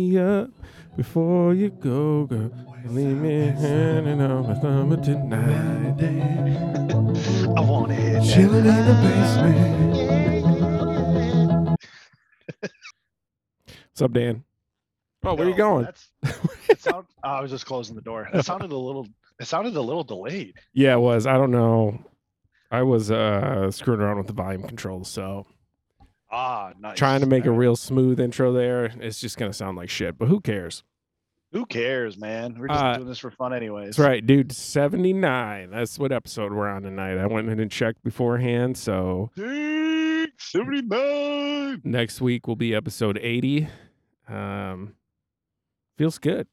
up before you go, girl. Leave me hanging on my summer tonight. I want to hit Chilling in the basement. What's up, Dan? Oh, where you going? It sound, oh, I was just closing the door. It sounded a little. It sounded a little delayed. Yeah, it was. I don't know. I was uh screwing around with the volume controls, so Ah, nice. trying to make a real smooth intro there. It's just gonna sound like shit, but who cares? Who cares, man? We're just Uh, doing this for fun, anyways. That's right, dude. Seventy nine. That's what episode we're on tonight. I went in and checked beforehand, so Dang, Seventy-nine. next week will be episode eighty. Um, feels good.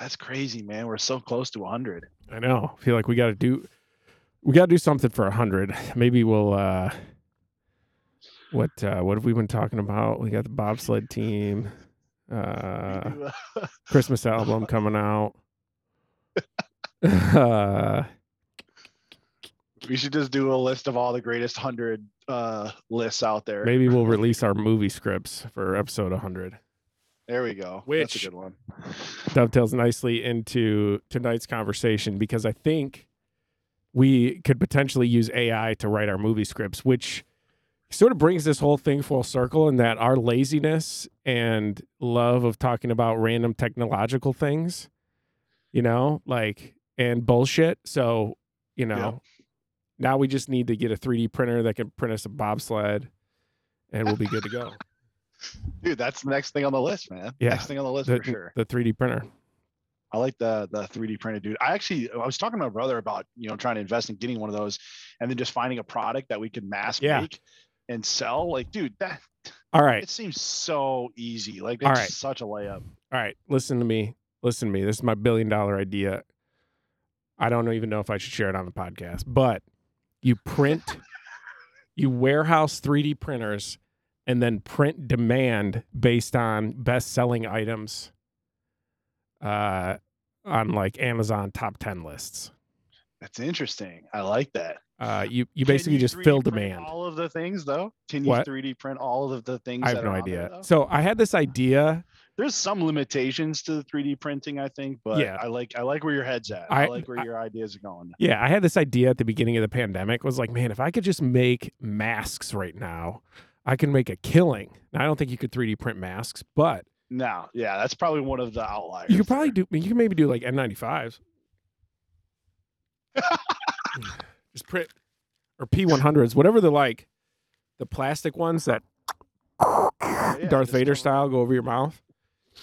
That's crazy, man. We're so close to hundred. I know. I feel like we got to do we got to do something for a hundred. Maybe we'll. uh What uh what have we been talking about? We got the bobsled team, uh Christmas album coming out. uh, we should just do a list of all the greatest hundred uh, lists out there. maybe we'll release our movie scripts for episode 100. There we go. That's Which- a good one. Dovetails nicely into tonight's conversation because I think we could potentially use AI to write our movie scripts, which sort of brings this whole thing full circle in that our laziness and love of talking about random technological things, you know, like and bullshit. So, you know, now we just need to get a 3D printer that can print us a bobsled and we'll be good to go. Dude, that's the next thing on the list, man. Yeah, Next thing on the list The, for sure. the 3D printer. I like the the 3D printed dude. I actually I was talking to my brother about you know trying to invest in getting one of those, and then just finding a product that we could mass Yeah. make and sell. Like, dude, that All right. it seems so easy. Like, it's All right. such a layup. All right, listen to me. Listen to me. This is my billion dollar idea. I don't even know if I should share it on the podcast, but you print, you warehouse 3D printers and then print demand based on best selling items uh, on like Amazon top 10 lists. That's interesting. I like that. Uh, you, you basically just fill demand. All of the things though. Can you What? 3D print all of the things? I have no on there, idea. So I had this idea. There's some limitations to the 3D printing, I think, but Yeah. I like I like where your head's at. I, I- like where I- your ideas are going. Yeah, I had this idea at the beginning of the pandemic was like, man, if I could just make masks right now, I can make a killing. Now, I don't think you could 3D print masks, but No, yeah, that's probably one of the outliers. you could probably there. do you can maybe do like N95s. just print or P100s, whatever the like the plastic ones that Yeah, Darth Vader style go over your mouth.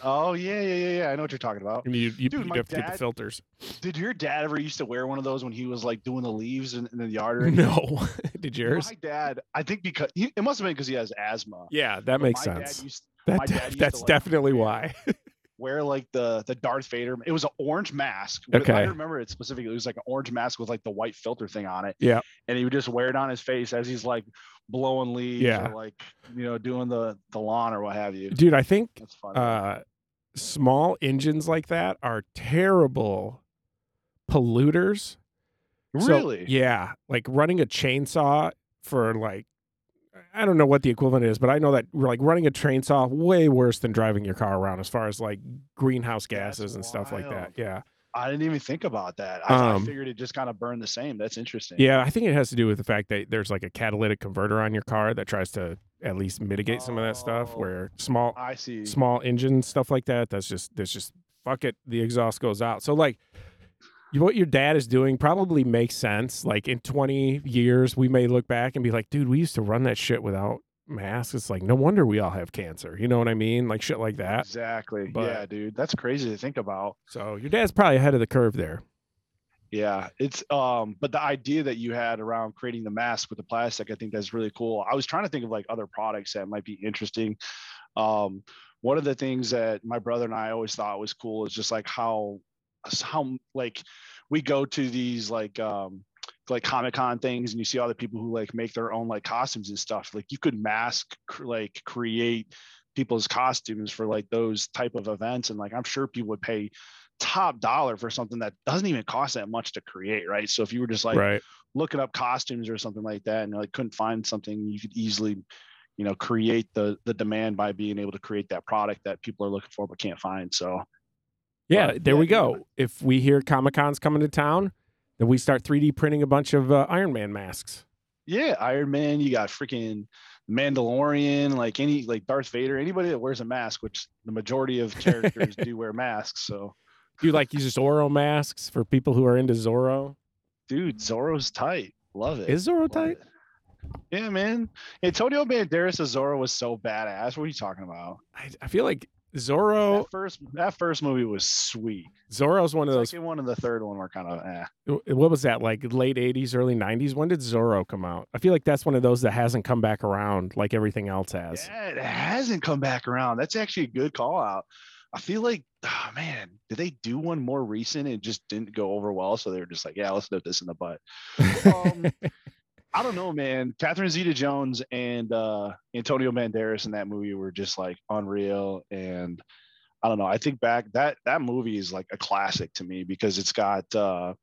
Oh yeah, yeah, yeah, yeah. I know what you're talking about. I mean, you, you, Dude, you'd my to get the dad- filters. Did your dad ever used to wear one of those when he was like doing the leaves in, in the yard? Or? No, did yours? My dad, I think because he, it must have been because he has asthma. Yeah, that but makes sense. used That, dad to, that's like, definitely why. wear like the the Darth Vader. It was an orange mask. Okay. I remember it specifically. It was like an orange mask with like the white filter thing on it. Yeah. And he would just wear it on his face as he's like blowing leaves Yeah. or like you know doing the the lawn or what have you. Dude, I think That's uh, small engines like that are terrible polluters. So, really? yeah, like running a chainsaw for like I don't know what the equivalent is, but I know that like running a chainsaw way worse than driving your car around as far as like greenhouse That's gases and stuff like that. Yeah. I didn't even think about that. I, I Um, figured it just kind of burned the same. That's interesting. Yeah, I think it has to do with the fact that there's like a catalytic converter on your car that tries to at least mitigate some of that stuff Oh. where small I see. small engine stuff like that that's just that's just fuck it the exhaust goes out so like what your dad is doing probably makes sense like in 20 years we may look back and be like dude we used to run that shit without masks it's like no wonder we all have cancer you know what i mean like shit like that Exactly. But- yeah, dude. That's crazy to think about. so your dad's probably ahead of the curve there Yeah, it's um, but the idea that you had around creating the mask with the plastic, I think that's really cool. I was trying to think of like other products that might be interesting. Um, one of the things that my brother and I always thought was cool is just like how how like we go to these like um like Comic Con things and you see all the people who like make their own like costumes and stuff. Like you could mask cr- like create people's costumes for like those type of events and like I'm sure people would pay top dollar for something that doesn't even cost that much to create, right? So if you were just like right looking up costumes or something like that and like couldn't find something, you could easily, you know create the the demand by being able to create that product that people are looking for but can't find. So Yeah, But, there yeah, we you know, go. If we hear Comic Con's coming to town, then we start 3D printing a bunch of uh, Iron Man masks. yeah, Iron Man, you got freaking Mandalorian, like any like Darth Vader, anybody that wears a mask, which the majority of characters do wear masks. So Do you like use Zorro masks for people who are into Zorro? dude, Zorro's tight. Love it. Is Zorro Love tight? it. Yeah, man. Antonio Banderas as Zorro was so badass. What are you talking about? I, I feel like Zorro That first that first movie was sweet. Zorro's one of those. second one and the third one were kind of eh. What was that like? Late 80s, early 90s. When did Zorro come out? I feel like that's one of those that hasn't come back around like everything else has. Yeah, it hasn't come back around. That's actually a good call out. I feel like, oh man, did they do one more recent? and It just didn't go over well, so they were just like, yeah, let's nip this in the butt. Um, I don't know, man. Catherine Zeta-Jones and uh, Antonio Banderas in that movie were just like unreal, and I don't know. I think back that that movie is like a classic to me because it's got. Uh,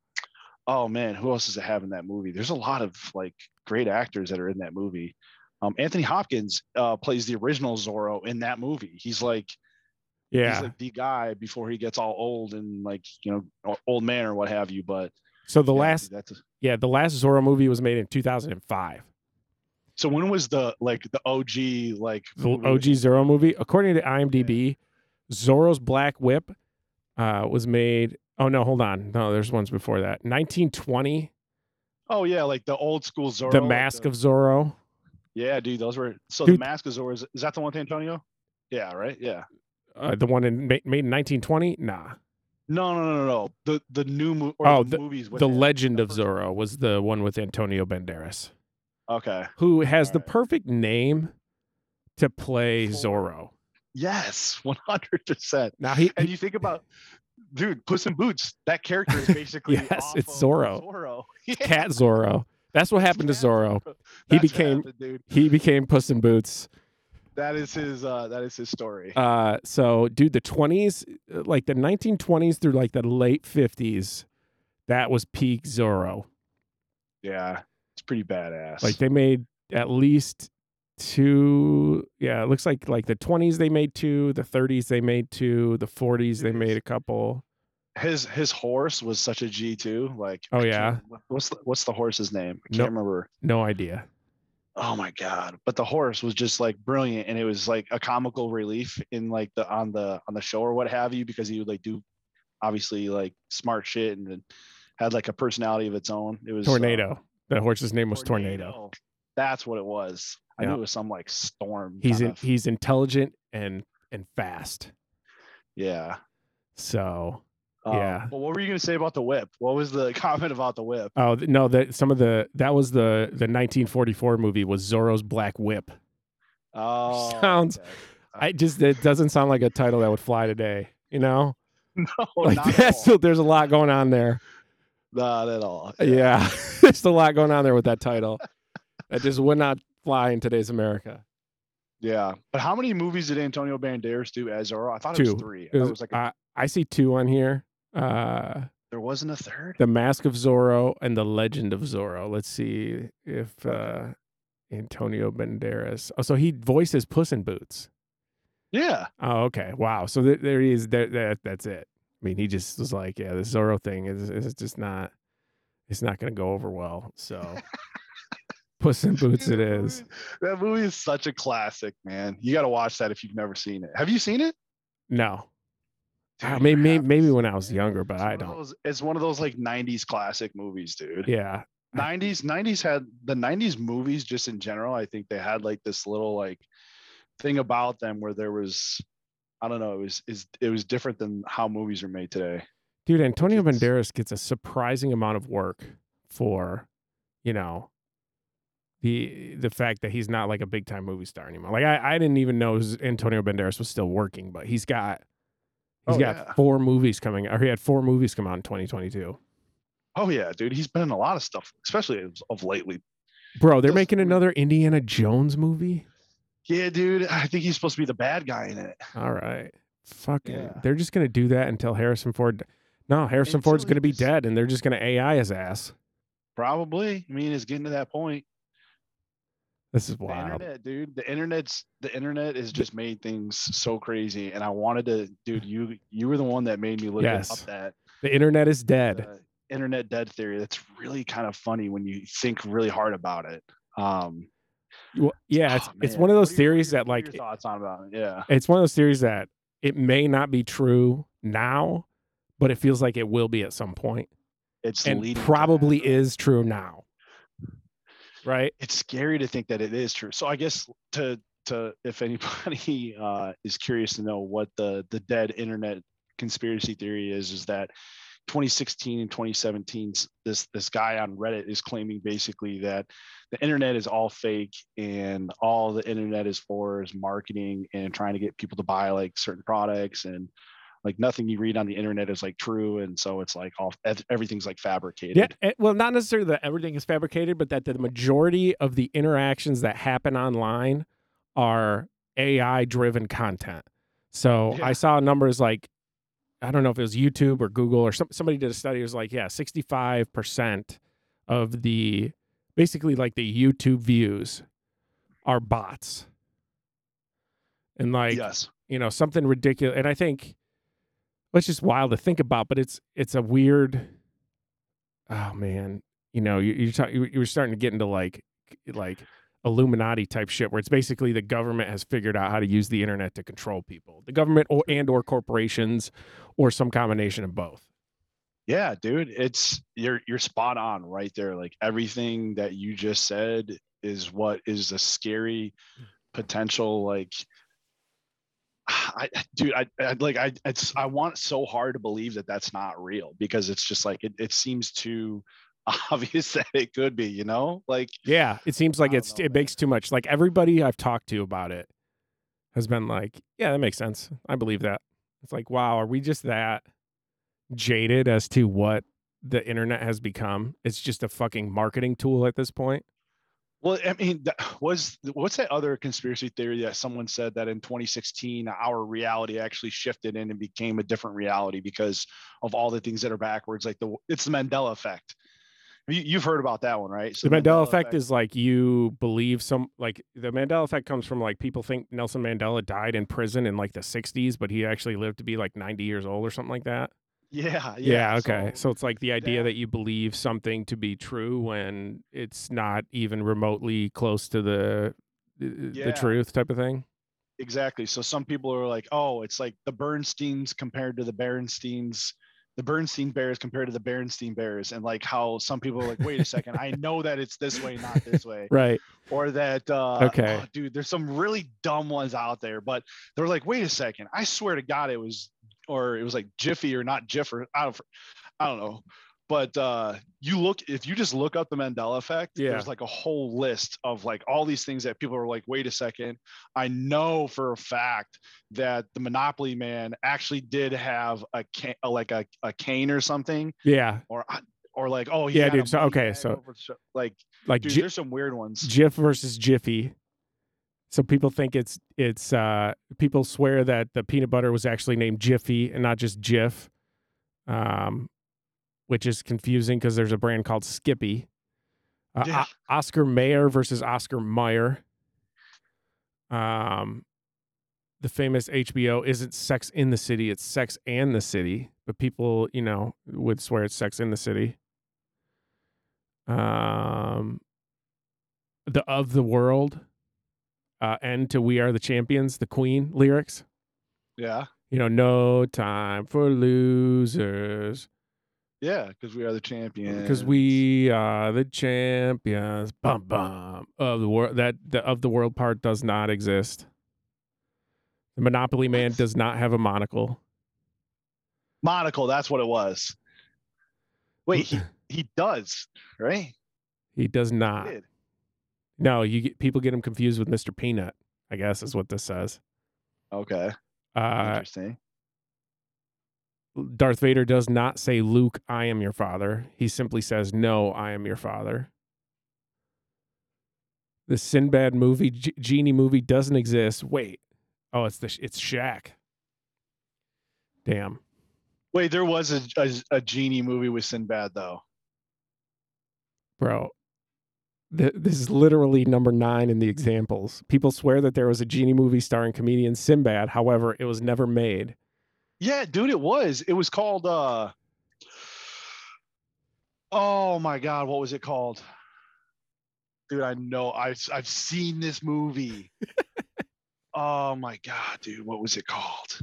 oh man, who else does it have in that movie? There's a lot of like great actors that are in that movie. Um, Anthony Hopkins uh, plays the original Zorro in that movie. He's like yeah. he's like the guy before he gets all old and like you know old man or what have you. But so the yeah, last, dude, yeah, the last Zorro movie was made in 2005. so when was the like the OG like The? OG Zorro movie, according to IMDb, Zorro's Black Whip uh, was made. Oh no, hold on. No, there's ones before that. 1920, Oh yeah, like the old school Zorro. The like Mask the- of Zorro. yeah, dude, those were so Dude. the Mask of Zorro is, is that the one with Antonio? Yeah, right. Yeah. Uh, the one in made in 1920. Nah, No, no, no, no. The the new mo- or Oh, the, movies with the him. Legend of Zorro was the one with Antonio Banderas, Okay. who has the perfect name to play Zorro. Yes, one hundred percent. Now he, And you think about, dude, Puss in Boots. That character is basically Yes, it's Zorro. Zorro. Yeah, Cat Zorro. That's what happened to Zorro. Zorro. He became- happened. He became Puss in Boots. That is his. uh That is his story. Uh, so dude, the 20s, uh, like the 1920s through like the late 50s, that was peak Zorro. yeah, it's pretty badass. Like they made at least two. Yeah, it looks like like the 20s they made two, the 30s they made two, the 40s they made a couple. his his horse was such a G too. Like, Oh, yeah? what's the, what's the horse's name? I can't remember. No idea. Oh my god! But the horse was just like brilliant, and it was like a comical relief in like the on the on the show or what have you, because he would like do obviously like smart shit and then had like a personality of its own. It was uh, Tornado. The horse's name was Tornado. That's what it was. I Yeah. knew it was some like storm. He's in, of- he's intelligent and and fast. yeah. So Um, Yeah. But what were you gonna say about the whip? What was the comment about the whip? Oh no! That some of the that was the the 1944 movie was Zorro's Black Whip. Oh, Sounds- okay. I just it doesn't sound like a title that would fly today. You know, no, like that's there's a lot going on there. Not at all. Yeah, there's a lot going on there with that title. that just would not fly in today's America. Yeah. But how many movies did Antonio Banderas do as Zorro? I thought it Two. was three. I It was- it was like a, I, I see two on here. Uh, there wasn't a third. the Mask of Zorro and the Legend of Zorro. Let's see if uh, Antonio Banderas. Oh, so he voices Puss in Boots. Yeah. Oh, okay. Wow. So there, there he is. There, that that's it. I mean, he just was like, yeah, the Zorro thing is is just not. It's not going to go over well. So, Puss in Boots, it is. That movie is such a classic, man. You got to watch that if you've never seen it. Have you seen it? No, Dude, you maybe maybe when I was younger, but It's I don't. those- it's one of those like '90s classic movies, dude. Yeah, 90s 90s had the 90s movies just in general i think they had like this little like thing about them where there was i don't know it was is it was different than how movies are made today dude. Antonio it's- Banderas gets a surprising amount of work for, you know, the the fact that he's not like a big time movie star anymore. Like I, I didn't even know Antonio Banderas was still working, but he's got he's Oh, got yeah. four movies coming. Or he had four movies come out in 2022. oh yeah dude he's been in a lot of stuff especially of, of lately Bro, they're Does- making another Indiana Jones movie. yeah dude i think he's supposed to be the bad guy in it All right, fucking. Yeah. They're just gonna do that until Harrison Ford. No, Harrison Until Ford's gonna be dead, and they're just gonna AI his ass. probably i mean it's getting to that point This is The wild. internet, dude. The internet's the internet has just made things so crazy. And I wanted to, dude, you you were the one that made me look Yes. up that The internet is dead. uh, internet dead theory. That's really kind of funny when you think really hard about it. Um Well, yeah, it's oh, it's man, one of those are your- are theories your- that like thoughts on about it. Yeah. it's one of those theories that it may not be true now, but it feels like it will be at some point, It's and leading to that, probably is true now. Right? it's scary to think that it is true. So I guess to to if anybody uh, is curious to know what the the dead internet conspiracy theory is, is that 2016 and 2017 s- this this guy on Reddit is claiming basically that the internet is all fake and all the internet is for is marketing and trying to get people to buy like certain products and like nothing you read on the internet is like true and so it's like all everything's like fabricated. Yeah. eh, Well, not necessarily that everything is fabricated, but that the majority of the interactions that happen online are AI driven content. So Yeah. I saw numbers like, I don't know if it was YouTube or Google or some, somebody did a study. It was like, yeah, 65% of the basically like the YouTube views are bots. And like, yes. you know something ridiculous and i think it's just wild to think about but it's it's a weird oh man you know you, you're talking you were starting to get into like like illuminati type shit where it's basically the government has figured out how to use the internet to control people the government or and or corporations or some combination of both Yeah, dude, it's you're you're spot on right there. Like everything that you just said is what is a scary hmm. potential like I dude, I, I like I it's I want so hard to believe that that's not real because it's just like it, it seems too obvious that it could be, you know? Like yeah it seems like it's know, it man. makes too much like everybody i've talked to about it has been like yeah that makes sense i believe that it's like wow are we just that jaded as to what the internet has become it's just a fucking marketing tool at this point Well, I mean, was what's that other conspiracy theory that someone said that in 2016 our reality actually shifted in and became a different reality because of all the things that are backwards, like the it's the Mandela effect. You, you've heard about that one, right? the mandela, effect, is like you believe some like the mandela effect comes from like people think nelson mandela died in prison in like the 60s but he actually lived to be like 90 years old or something like that yeah, yeah, Yeah, okay. So, So, it's like the idea that- that you believe something to be true when it's not even remotely close to the the, Yeah. truth type of thing. exactly. So some people are like, oh, it's like the Bernsteins compared to the Berensteins. The Bernstein Bears compared to the Berenstein Bears, and like how some people are like, wait a second, I know that it's this way, not this way. Right. or that uh Okay. oh, dude there's some really dumb ones out there but they're like wait a second i swear to god it was or it was like jiffy or not jiff or i don't i don't know but uh you look if you just look up the mandela effect Yeah. there's like a whole list of like all these things that people are like wait a second i know for a fact that the monopoly man actually did have a cane like a, a cane or something Yeah. or or like oh Yeah, dude, so- okay, so- over the sho- like Like dude Ji- there's some weird ones Jiff versus Jiffy. So people think it's it's uh people swear that the peanut butter was actually named Jiffy and not just Jif. Um which is confusing because there's a brand called Skippy. Uh, O- Oscar Mayer versus Oscar Meyer. Um, the famous HBO isn't Sex in the City; it's Sex and the City. But people, you know, would swear it's Sex in the City. Um, the of the world, uh, end to We Are the Champions, the Queen lyrics. yeah You know, no time for losers. Yeah, because we are the champions. because we are the champions. Bum bum of the world. That the of the world part does not exist. The Monopoly Man does not have a monocle. monocle. That's what it was. Wait, he he does right? He does not. did. No, you get, people get him confused with Mr. Peanut. I guess is what this says. Okay, Uh, interesting. Darth Vader does not say, "Luke, I am your father." He simply says, "No, I am your father." The Sinbad movie, G- genie movie, doesn't exist. Wait, oh, it's the it's Shaq. Damn. Wait, there was a, a a genie movie with Sinbad though. bro. Th- this is literally number nine in the examples. People swear that there was a genie movie starring comedian Sinbad. However, it was never made. Yeah, dude, it was. It was called uh Oh my god, what was it called? Dude, I know I've I've seen this movie. oh my god, dude, what was it called?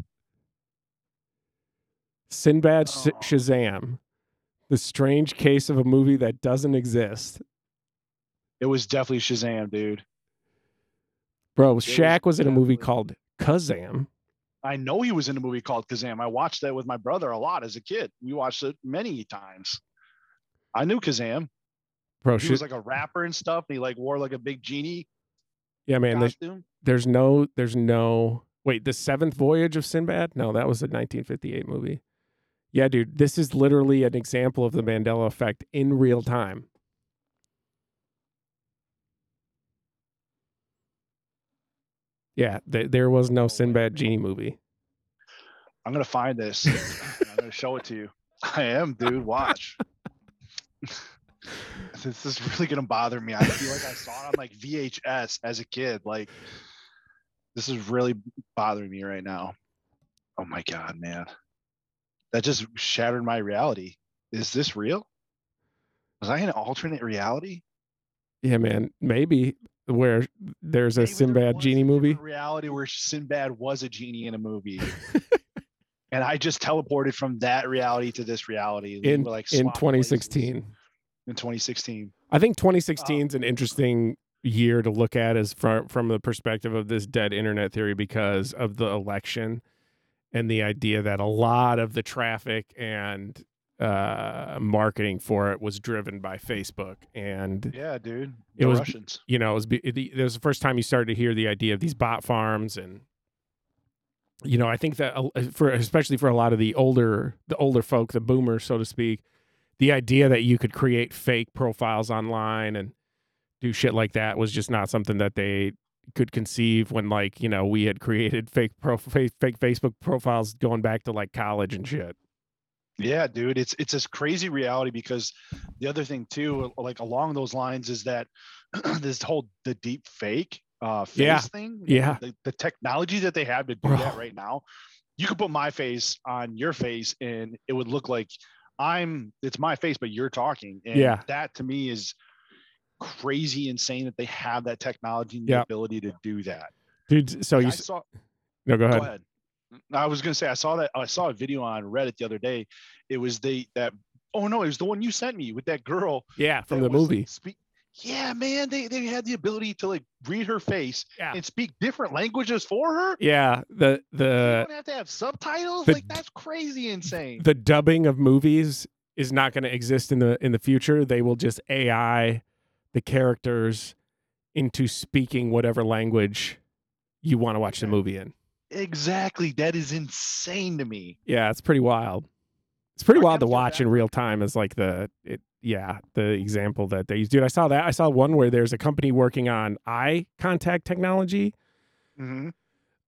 Sinbad Oh. Shazam. The strange case of a movie that doesn't exist. It was definitely Shazam, dude. Bro, Shaq was in a movie called Kazam. I know he was in a movie called Kazam. I watched that with my brother a lot as a kid. We watched it many times. I knew Kazam. Bro, He was like a rapper and stuff. He like wore like a big genie yeah, man. There's, there's no, there's no. Wait, the Seventh Voyage of Sinbad? No, that was a 1958 movie. Yeah, dude, this is literally an example of the Mandela effect in real time. Yeah, th- there was no. Oh, Sinbad genie movie. I'm gonna find this. I'm gonna show it to you. I am, dude. Watch. this is really gonna bother me. I feel like I saw it on like VHS as a kid. Like this is really bothering me right now. Oh my god, man. That just shattered my reality. Is this real? Was I in an alternate reality? Yeah, man. Maybe where there's a Sinbad genie movie. Reality where Sinbad was a genie in a movie. and I just teleported from that reality to this reality. In like, in swapped places 2016. In 2016. I think um, Oh. 2016 is an interesting year to look at as from from the perspective of this dead internet theory because of the election and the idea that a lot of the traffic and uh marketing for it was driven by Facebook and Yeah, dude. It was- Russians. you know, it was, it, it was the first time you started to hear the idea of these bot farms, and you know, I think that for especially for a lot of the older the older folk, the boomers, so to speak, the idea that you could create fake profiles online and do shit like that was just not something that they could conceive when like you know we had created fake pro fake, fake Facebook profiles going back to like college and shit. Yeah, dude. It's it's this crazy reality because the other thing too, like along those lines, is that this whole the deep fake uh face Yeah, thing. yeah. The, the technology that they have to do Bro. that right now. You could put my face on your face and it would look like I'm it's my face, but you're talking. And Yeah. that to me is crazy insane that they have that technology and the Yep. ability to do that. Dude, so Like, you I saw no go ahead. Go ahead. I was gonna say I saw that I saw a video on Reddit the other day. It was the that oh no, it was the one you sent me with that girl Yeah, from the was, like, movie. speak, yeah, man, they they had the ability to like read her face Yeah. and speak different languages for her. Yeah, the the you don't have to have subtitles. the- like that's crazy insane. the dubbing of movies is not going to exist in the in the future. They will just AI the characters into speaking whatever language you want to watch the movie in. Exactly. That is insane to me. Yeah, it's pretty wild. It's pretty I wild to watch in real time as like the it yeah, the example that they use. Dude, I saw that. I saw one where there's a company working on eye contact technology hmm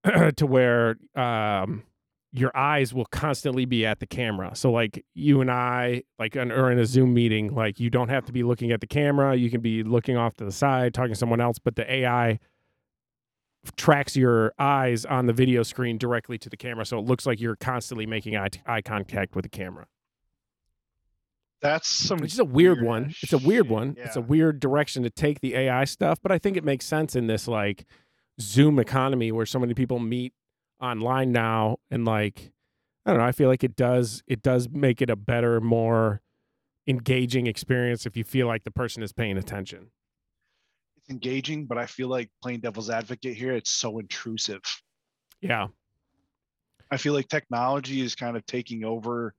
to where um your eyes will constantly be at the camera. So like you and I like an, or in a Zoom meeting, like you don't have to be looking at the camera. You can be looking off to the side, talking to someone else, but the AI tracks your eyes on the video screen directly to the camera. So it looks like you're constantly making eye, eye contact with the camera. That's some. Which is a weird weird one. It's a weird shit, one. It's a weird direction to take the AI stuff, but I think it makes sense in this like Zoom economy where so many people meet online now and like I don't know, I feel like it does it does make it a better, more engaging experience if you feel like the person is paying attention. It's engaging, but I feel like playing devil's advocate here. It's so intrusive. Yeah. I feel like technology is kind of taking over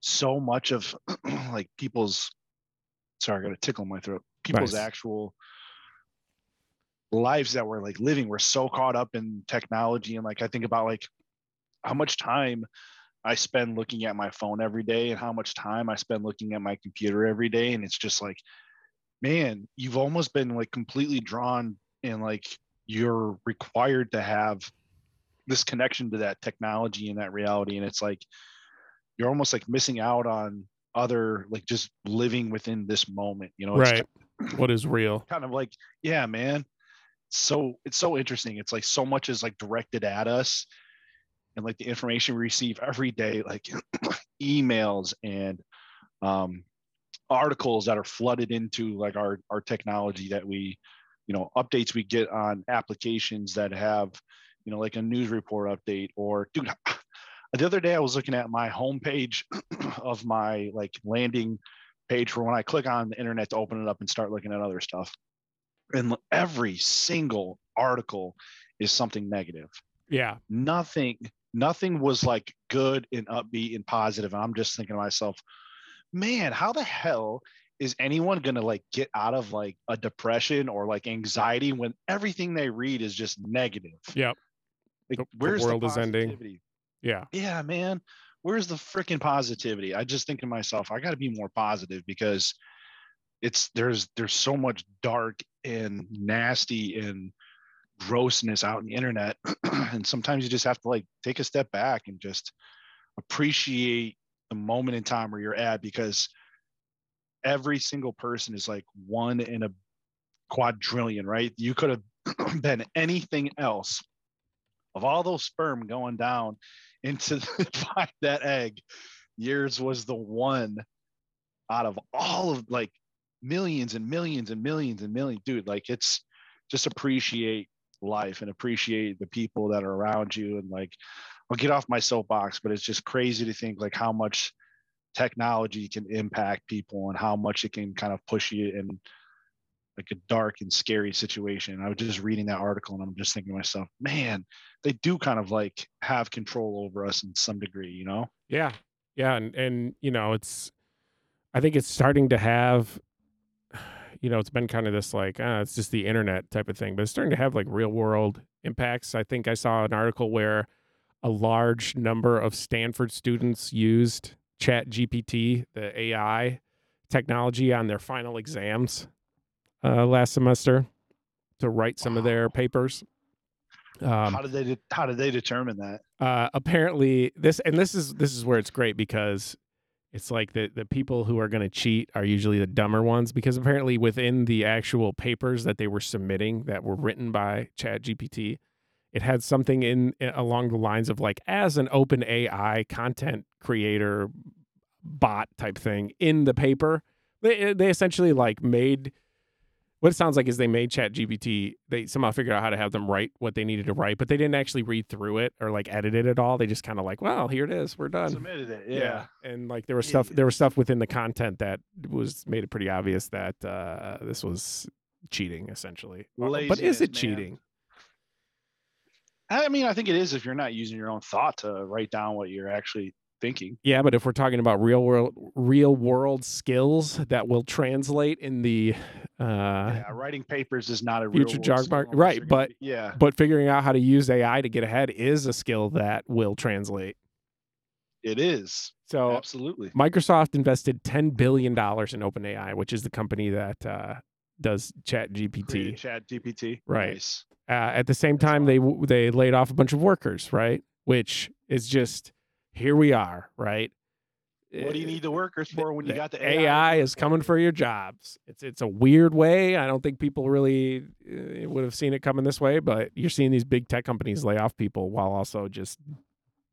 so much of like people's sorry, I got a tickle in my throat. People's Nice. actual lives that we're like living. We're so caught up in technology and like I think about like how much time I spend looking at my phone every day and how much time I spend looking at my computer every day. And it's just like, man, you've almost been like completely drawn and like you're required to have this connection to that technology and that reality and it's like you're almost like missing out on other like just living within this moment you know it's Right. what is real? kind of like, yeah, man. So it's so interesting. It's like so much is like directed at us and like the information we receive every day, like emails and um, articles that are flooded into like our our technology that we, you know, updates we get on applications that have, you know, like a news report update or dude. The other day I was looking at my homepage of my like landing page for when I click on the internet to open it up and start looking at other stuff. And every single article is something negative. Yeah. Nothing, nothing was like good and upbeat and positive. And I'm just thinking to myself, man, how the hell is anyone gonna like get out of like a depression or like anxiety when everything they read is just negative? Yep. Like, The- the world the is ending. Yeah. yeah, man, where's the freaking positivity? I just think to myself, I got to be more positive because it's there's there's so much dark and nasty and grossness out in the internet, and sometimes you just have to like take a step back and just appreciate the moment in time where you're at because every single person is like one in a quadrillion, right? You could have been anything else. Of all those sperm going down into find that egg, yours was the one out of all of like millions and millions and millions and millions. Dude, like it's just appreciate life and appreciate the people that are around you. And like, I'll get off my soapbox, but it's just crazy to think like how much technology can impact people and how much it can kind of push you in like a dark and scary situation. I was just reading that article and I'm just thinking to myself, man, they do kind of like have control over us in some degree, you know? Yeah. Yeah. And, and, you know, it's, I think it's starting to have, you know, it's been kind of this like, uh, it's just the internet type of thing, but it's starting to have like real world impacts. I think I saw an article where a large number of Stanford students used Chat GPT, the AI technology, on their final exams uh, last semester to write some of their papers. Um, how did they de- how did they determine that? uh, apparently this and this is this is where it's great because it's like the the people who are going to cheat are usually the dumber ones because apparently within the actual papers that they were submitting that were written by chat gpt it had something in along the lines of like as an open ai content creator bot type thing in the paper they they essentially like made what it sounds like is they made chat gpt they somehow figured out how to have them write what they needed to write but they didn't actually read through it or like edit it at all they just kind of like well here it is we're done Submitted it. Yeah. and like there was stuff there was stuff within the content that was made it pretty obvious that uh this was cheating essentially Uh, but is it man. I mean, I think it is if you're not using your own thought to write down what you're actually thinking. yeah but if we're talking about real world real world skills that will translate in the uh yeah, writing papers is not a future job market- right, but- be- yeah, but figuring out how to use ai to get ahead is a skill that will translate it is so absolutely. Microsoft invested ten billion dollars in OpenAI, which is the company that uh, does Chat GPT. Chat GPT. Right. Nice. Uh, at the same That's time, they they laid off a bunch of workers, right? Which is just here we are, right? What do you need the workers for when you got the AI is coming for your jobs. It's it's a weird way. I don't think people really uh, would have seen it coming this way, but you're seeing these big tech companies lay off people while also just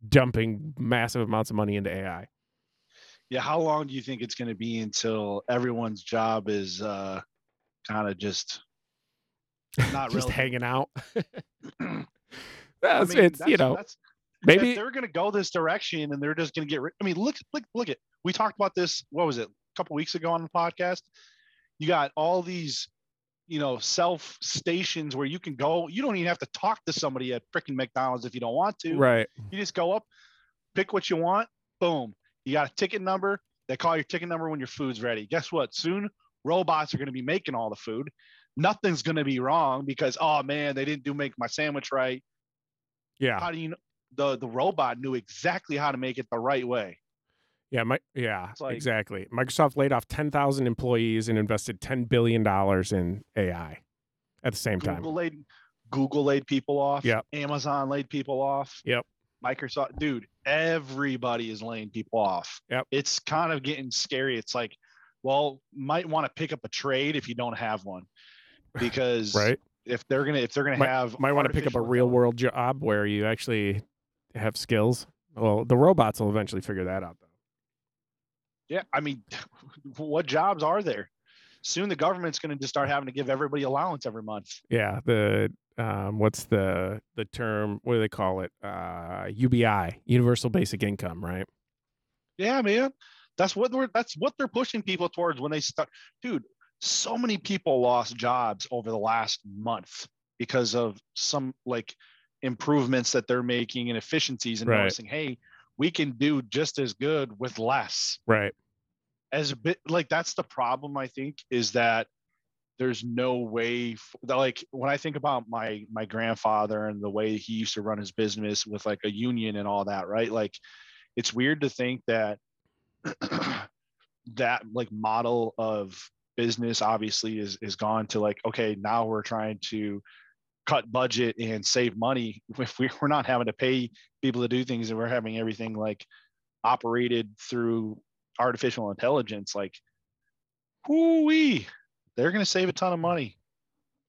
dumping massive amounts of money into AI. Yeah, how long do you think it's going to be until everyone's job is uh, kind of just not just relevant? hanging out. I That's mean, it's you know that's, maybe if they're going to go this direction and they're just going to get rid. I mean, look, look, look at. We talked about this. What was it? A couple weeks ago on the podcast. You got all these, you know, self stations where you can go. You don't even have to talk to somebody at freaking McDonald's if you don't want to. right. You just go up, pick what you want. Boom. You got a ticket number. They call your ticket number when your food's ready. Guess what? Soon robots are going to be making all the food. Nothing's going to be wrong because oh man, they didn't do make my sandwich right. Yeah. How do you know? The the robot knew exactly how to make it the right way. Yeah. My, yeah. Like- exactly. Microsoft laid off ten thousand employees and invested ten billion dollars in AI at the same time. Google laid Google laid people off. Yep. Amazon laid people off. Yep. Microsoft, dude, everybody is laying people off. Yep. It's kind of getting scary. It's like well, might want to pick up a trade if you don't have one, because right. if they're gonna if they're gonna Might- have Might want to pick up a real world job where you actually have skills. Well, the robots will eventually figure that out, though. Yeah, I mean, what jobs are there? Soon the government's going to just start having to give everybody allowance every month. Yeah, the um, what's the the term? What do they call it? Uh, UBI, Universal Basic Income, right? Yeah, man, that's what we're that's what they're pushing people towards when they start. Dude, so many people lost jobs over the last month because of some like improvements that they're making and efficiencies and Right. noticing, hey, we can do just as good with less. Right. as a bit like that's the problem i think is that there's no way f- that, like when i think about my my grandfather and the way he used to run his business with like a union and all that right like it's weird to think that that like model of business obviously is is gone to like okay now we're trying to cut budget and save money if we, we're not having to pay people to do things and we're having everything like operated through artificial intelligence, like, whoo-wee, they're going to save a ton of money,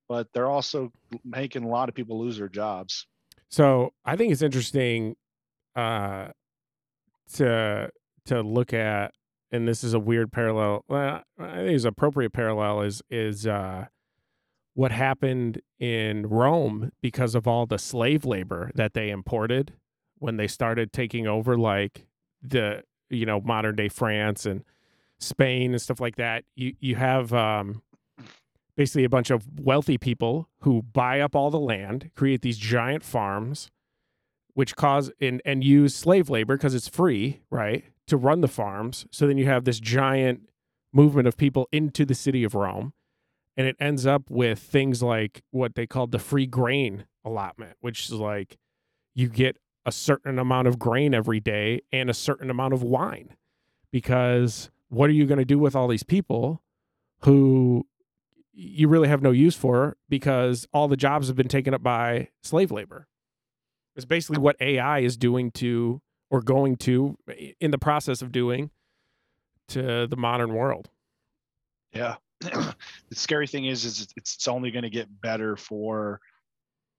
but they're also making a lot of people lose their jobs. So I think it's interesting uh, to to look at, and this is a weird parallel. Well, I think it's appropriate parallel is is uh, what happened in Rome because of all the slave labor that they imported when they started taking over, like the you know modern day France and Spain and stuff like that. You you have um, basically a bunch of wealthy people who buy up all the land, create these giant farms, which cause and and use slave labor because it's free, right, to run the farms. So then you have this giant movement of people into the city of Rome, and it ends up with things like what they called the free grain allotment, which is like you get a certain amount of grain every day and a certain amount of wine because what are you going to do with all these people who you really have no use for because all the jobs have been taken up by slave labor. It's basically what AI is doing to or going to in the process of doing to the modern world. Yeah. the scary thing is, is it's- it's only going to get better for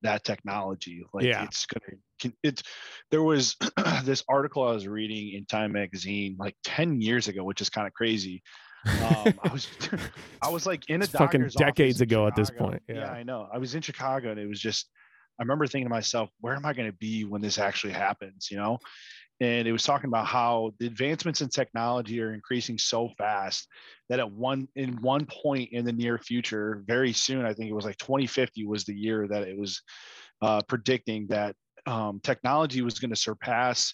that technology. Like Yeah. it's going to, it's, there was this article I was reading in Time Magazine like 10 years ago, which is kind of crazy. Um, I was, I was like in a It's fucking decades ago at this Chicago. point, yeah. I know. I was in Chicago and it was just, I remember thinking to myself, where am I going to be when this actually happens? You know? And it was talking about how the advancements in technology are increasing so fast that at one in one point in the near future, very soon, I think it was like 2050 was the year that it was uh, predicting that um, technology was going to surpass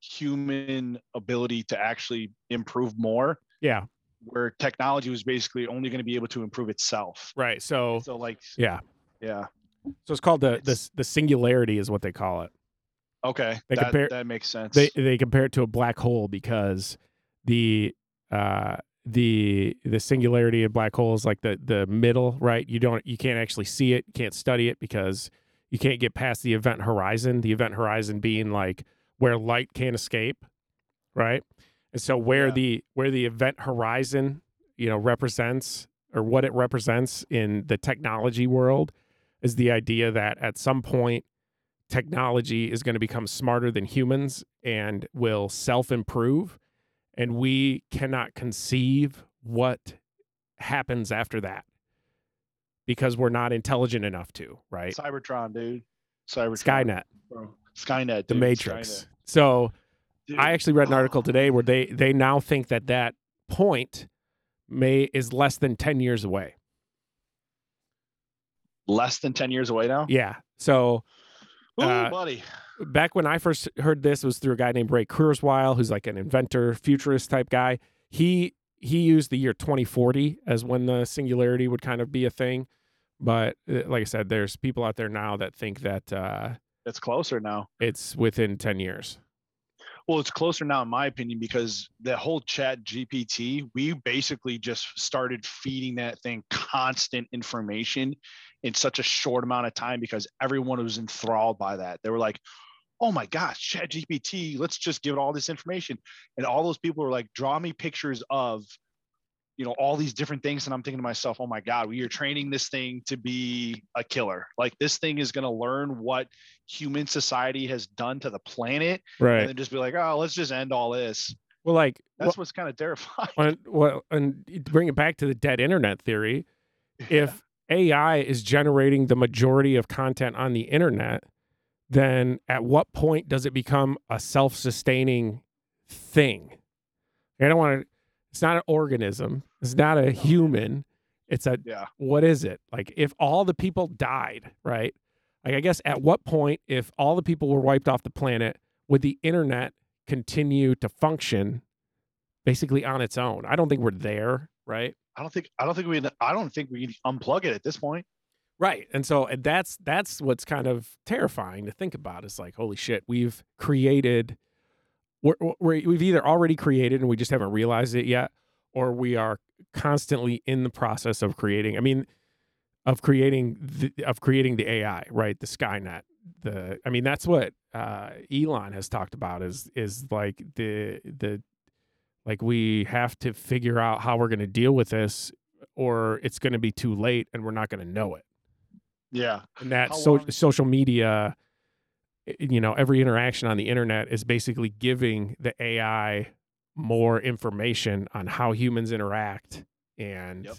human ability to actually improve more Yeah, where technology was basically only going to be able to improve itself. right. So So like, yeah, yeah, so it's called the the the singularity is what they call it. Okay, They that, compare- that makes sense. They they compare it to a black hole because the uh the the singularity of black hole is like the the middle, right? You don't you can't actually see it, can't study it because you can't get past the event horizon. The event horizon being like where light can't escape, right? And so where Yeah. the where the event horizon, you know, represents or what it represents in the technology world is the idea that at some point technology is going to become smarter than humans and will self improve. And we cannot conceive what happens after that because we're not intelligent enough to, right? Cybertron, dude. Cybertron. Skynet, Bro. Skynet. the. Matrix. Skynet. So Dude. I actually read an article today where they they now think that that point may is less than 10 years away. less than 10 years away now. Yeah. So Ooh, uh, buddy. back when I first heard this it was through a guy named Ray Kurzweil, who's like an inventor, futurist type guy. He he used the year 2040 as when the singularity would kind of be a thing. But uh, like I said, there's people out there now that think that uh, It's closer now. it's within 10 years. Well, it's closer now, in my opinion, because the whole chat GPT, we basically just started feeding that thing constant information in such a short amount of time because everyone was enthralled by that. They were like, oh my gosh, chat GPT, let's just give it all this information. And all those people were like, draw me pictures of you know all these different things and i'm thinking to myself oh my god we are training this thing to be a killer. Like this thing is going to learn what human society has done to the planet right. and then just be like oh let's just end all this well like that's well, what's kind of terrifying. And, well and bring it back to the dead internet theory if ai is generating the majority of content on the internet then at what point does it become a self-sustaining thing? I don't want to it's not an organism. It's not a human. It's a yeah. what is it? Like if all the people died, right? Like I guess at what point, if all the people were wiped off the planet, would the internet continue to function basically on its own? I don't think we're there, right? I don't think I don't think we I don't think we can unplug it at this point. Right. And so and that's that's what's kind of terrifying to think about. It's like, holy shit, we've created we're, we're, we've either already created and we just haven't realized it yet, or we are constantly in the process of creating. I mean, of creating the, of creating the AI, right? The Skynet. The I mean, that's what uh, Elon has talked about. Is is like the the like we have to figure out how we're going to deal with this, or it's going to be too late and we're not going to know it. Yeah, and that so, social media you know every interaction on the internet is basically giving the ai more information on how humans interact and yep.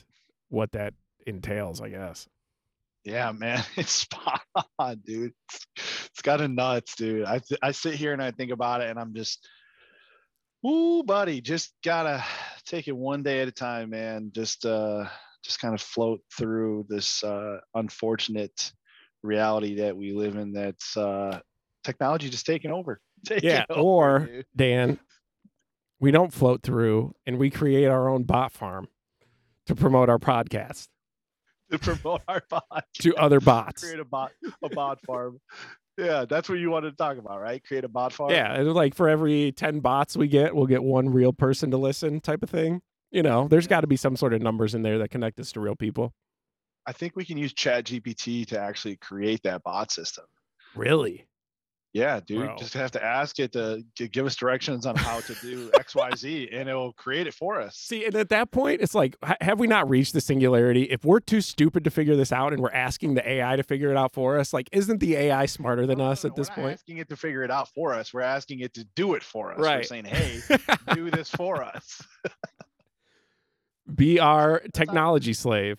what that entails i guess yeah man it's spot on dude it's kind of nuts dude I, I sit here and i think about it and i'm just Ooh, buddy, just gotta take it one day at a time, man. Just uh just kind of float through this uh unfortunate reality that we live in that's uh technology just taking over. Taking yeah, over, or dude. Dan, we don't float through and we create our own bot farm to promote our podcast. To promote our podcast to other bots. Create a bot, a bot farm. Yeah, that's what you wanted to talk about, right? Create a bot farm. Yeah, like for every ten bots we get, we'll get one real person to listen, type of thing. You know, there's got to be some sort of numbers in there that connect us to real people. I think we can use Chat GPT to actually create that bot system. Really? Yeah, dude. Bro. Just have to ask it to, to, give us directions on how to do X, Y, Z, and it will create it for us. See, and at that point, it's like, have we not reached the singularity? If we're too stupid to figure this out, and we're asking the AI to figure it out for us, like, isn't the AI smarter than no, us no, at this point? Asking it to figure it out for us, we're asking it to do it for us. Right. We're saying, "Hey, do this for us." Be our technology slave.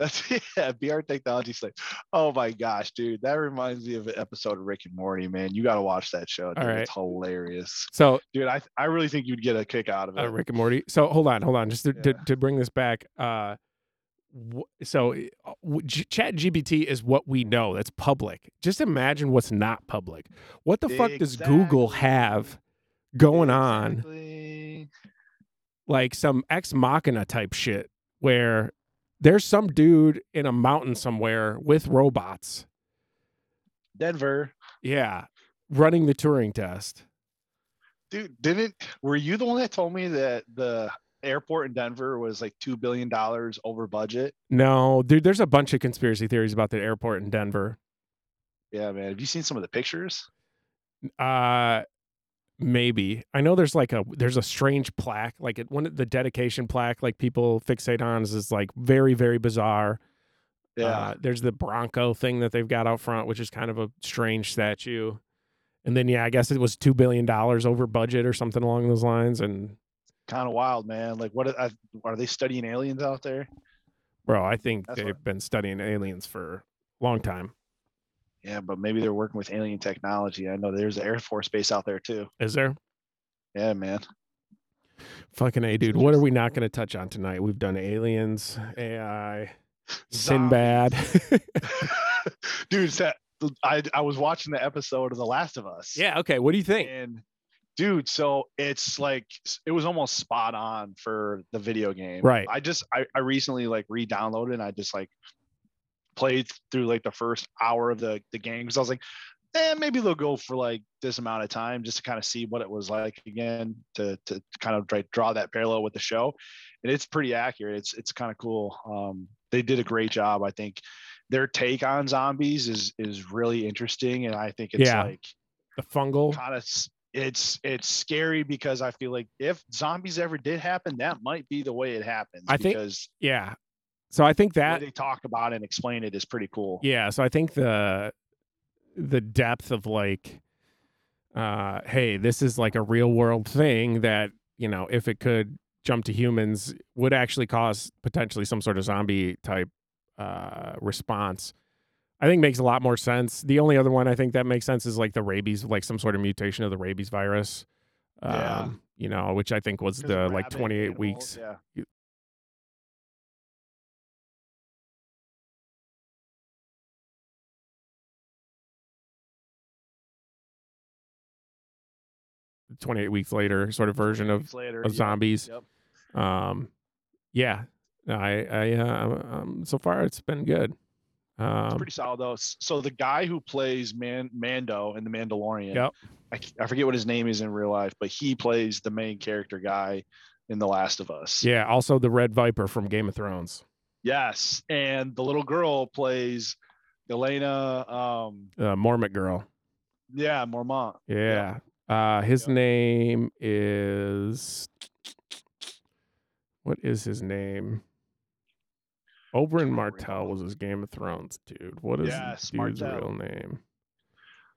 That's yeah, BR technology slave. Oh my gosh, dude, that reminds me of an episode of Rick and Morty. Man, you got to watch that show. Dude. It's hilarious. So, dude, I I really think you'd get a kick out of it. Uh, Rick and Morty. So hold on, hold on, just to, yeah. to, to, bring this back. Uh, so uh, chat gpt is what we know that's public just imagine what's not public what the exactly. fuck does google have going exactly. on like some ex machina type shit where there's some dude in a mountain somewhere with robots. Denver. Yeah. Running the Turing test. Dude, didn't were you the one that told me that the airport in Denver was like two billion dollars over budget? No, dude, there's a bunch of conspiracy theories about the airport in Denver. Yeah, man. Have you seen some of the pictures? Uh maybe. I know there's like a there's a strange plaque like it one the dedication plaque like people fixate on is, is like very very bizarre. Yeah. Uh, there's the bronco thing that they've got out front which is kind of a strange statue. And then yeah i guess it was two billion dollars over budget or something along those lines and kind of wild man. Like what are, are they studying aliens out there? Bro i think That's they've what... been studying aliens for a long time yeah, but maybe they're working with alien technology. I know there's an Air Force base out there too. Is there? Yeah, man. Fucking A, dude. What are we not going to touch on tonight? We've done aliens, AI, Sinbad. dude, that, I, I was watching the episode of The Last of Us. Yeah, okay. What do you think? And dude, so it's like it was almost spot on for the video game. Right. I just I, I recently like re-downloaded and I just like played through like the first hour of the the game because I was like, eh, maybe they'll go for like this amount of time just to kind of see what it was like again to to kind of try, draw that parallel with the show, and it's pretty accurate. It's it's kind of cool. Um, they did a great job. I think their take on zombies is is really interesting, and I think it's yeah. like the fungal kind of it's it's scary because I feel like if zombies ever did happen, that might be the way it happens. I think because Yeah. So I think the that they talk about and explain it is pretty cool. Yeah, so I think the the depth of like uh hey, this is like a real world thing that, you know, if it could jump to humans would actually cause potentially some sort of zombie type uh response. I think makes a lot more sense. The only other one I think that makes sense is like the rabies, like some sort of mutation of the rabies virus. Um, Yeah. you know, which I think was the like 28 animals, weeks. Yeah. 28 weeks later sort of version of later, of zombies. Yep. Um, yeah, I, I, uh, um, so far it's been good. It's Um, pretty solid though. So the guy who plays Man Mando in the Mandalorian, Yep. I, I forget what his name is in real life, but he plays the main character guy in The Last of Us. yeah. Also, the Red Viper from Game of Thrones, Yes, and the little girl plays Elena. Um, uh, Mormont girl. yeah, Mormont. Yeah. Uh, his Yep. name is what is his name? Oberyn Martell was his Game of Thrones dude. What is Yes, dude's real name?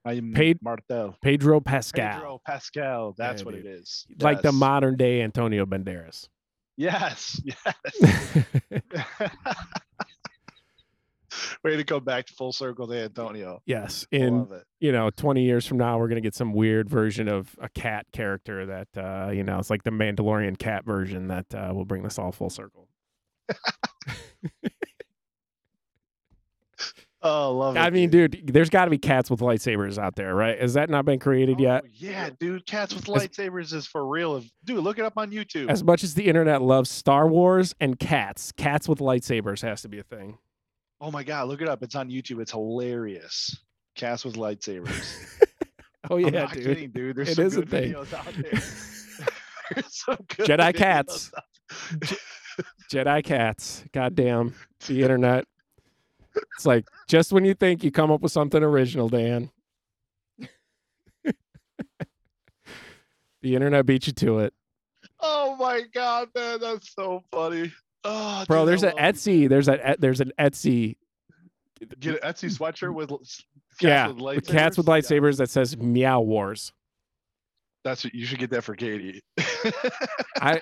I'm Paid- Martel. Pedro Pascal, Pedro Pascal. That's Yeah, what dude. it is. like the modern day Antonio Banderas. Yes. Yes. Way to go back to full circle to Antonio. yes, in you know, 20 years from now, we're going to get some weird version of a cat character that, uh, you know, it's like the Mandalorian cat version that uh, will bring this all full circle. Oh, love it. I mean, dude, there's got to be cats with lightsabers out there, right? Has that not been created yet? Oh, yeah, dude. Cats with As- lightsabers is for real. Dude, look it up on YouTube. As much as the internet loves Star Wars and cats, cats with lightsabers has to be a thing. Oh my god, look it up. It's on YouTube. It's hilarious. Cats with lightsabers. Oh, yeah, dude. kidding, dude. There's It some is a thing. videos out there. Some good Jedi cats. Jedi cats. Goddamn. The internet. It's like just when you think you come up with something original, Dan. the internet beat you to it. Oh my god, man, that's so funny. Oh, Bro, dude, there's an it. Etsy. There's a there's an Etsy. Get an Etsy sweatshirt with cats yeah, with with cats with Yeah, lightsabers that says Meow Wars. that's what you should get that for Katie. I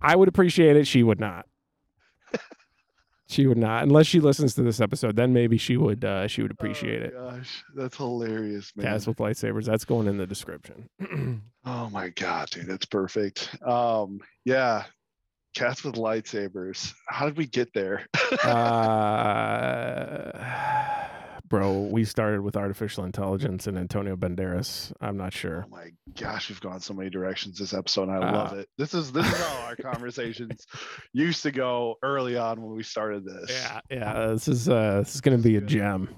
I would appreciate it. She would not. She would not, unless she listens to this episode. Then maybe she would. Uh, she would appreciate it. oh, Gosh, that's hilarious, man. Cats with lightsabers. That's going in the description. Oh my god, dude, that's perfect. Um, yeah, cats with lightsabers. How did we get there? uh, bro, we started with artificial intelligence and Antonio Banderas. I'm not sure. oh my gosh, we've gone so many directions this episode. And I love Uh, it. This is this is how our conversations used to go early on when we started this. Yeah, yeah. This is uh, this is gonna be a gem.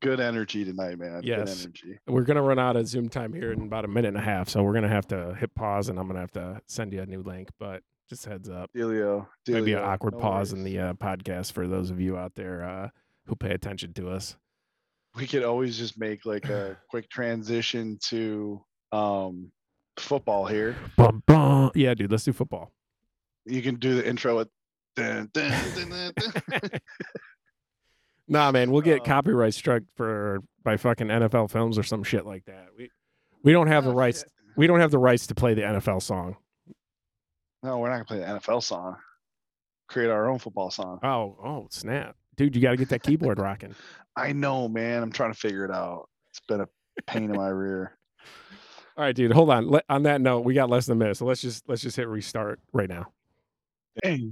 Good energy tonight, man. Yes. Good energy. We're gonna run out of Zoom time here in about a minute and a half, so we're gonna have to hit pause, and I'm gonna have to send you a new link. But just heads up, Dealio. maybe an awkward No pause in the uh, podcast for those of you out there uh, who pay attention to us. we could always just make like a quick transition to um football here. Bum, bum. Yeah, dude, let's do football. You can do the intro with dun, dun, dun. Nah, man, we'll get Uh, copyright struck for by fucking NFL films or some shit like that. We we don't have the Oh, rights. We don't have the rights to play the NFL song. No, we're not gonna play the NFL song. Create our own football song. Oh, oh, snap, dude, you got to get that keyboard rocking. I know, man. I'm trying to figure it out. It's been a pain in my rear. All right, dude, hold on. Let, on that note, we got less than a minute, so let's just let's just hit restart right now. Hey,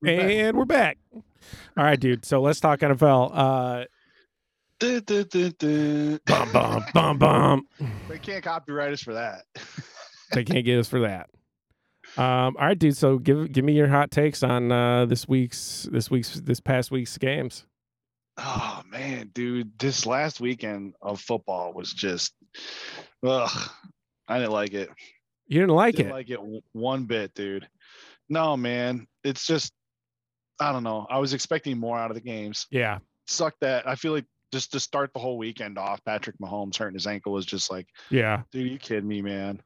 we're back. And we're back. All right, dude. So let's talk NFL. Uh, dun, dun, dun. bum bum bum bum. They can't copyright us for that. They can't get us for that. Um, all right, dude. So give give me your hot takes on uh, this week's this week's this past week's games. Oh man, dude, this last weekend of football was just, ugh, I didn't like it. You didn't like it? I didn't it. like it one bit, dude. No, man, it's just, I don't know. I was expecting more out of the games. yeah. Suck that. I feel like just to start the whole weekend off, Patrick Mahomes hurting his ankle was just like, Yeah. dude, you kidding me, man?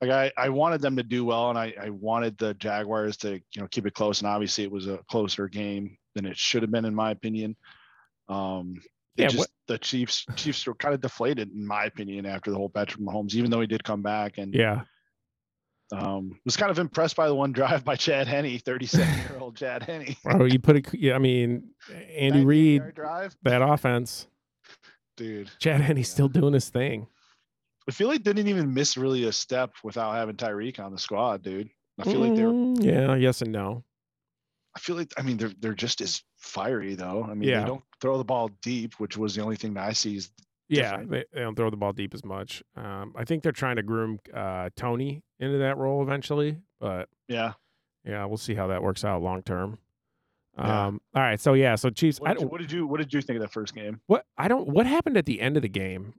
Like I, I wanted them to do well, and I, I wanted the Jaguars to, you know, keep it close. And obviously, it was a closer game than it should have been, in my opinion. Um, Yeah, just the Chiefs, Chiefs were kind of deflated, in my opinion, after the whole Patrick Mahomes, even though he did come back and Yeah. um, was kind of impressed by the one drive by Chad Henne, 37 year old Chad Henne. Bro, you put it. Yeah, I mean, Andy Reid, drive, that offense. dude. Chad Henne's Yeah. still doing his thing. I feel like they didn't even miss really a step without having Tyreek on the squad, dude. I feel like they're. Mm, yeah, yes and no. I feel like I mean they're they're just as fiery though. I mean Yeah. they don't throw the ball deep, which was the only thing that I see is Yeah, they, they don't throw the ball deep as much. Um, I think they're trying to groom uh, Toney into that role eventually, but yeah. yeah, we'll see how that works out long term. Um, Yeah. all right, so yeah, so Chiefs. What I did, you, what did you what did you think of that first game? what I don't what happened at the end of the game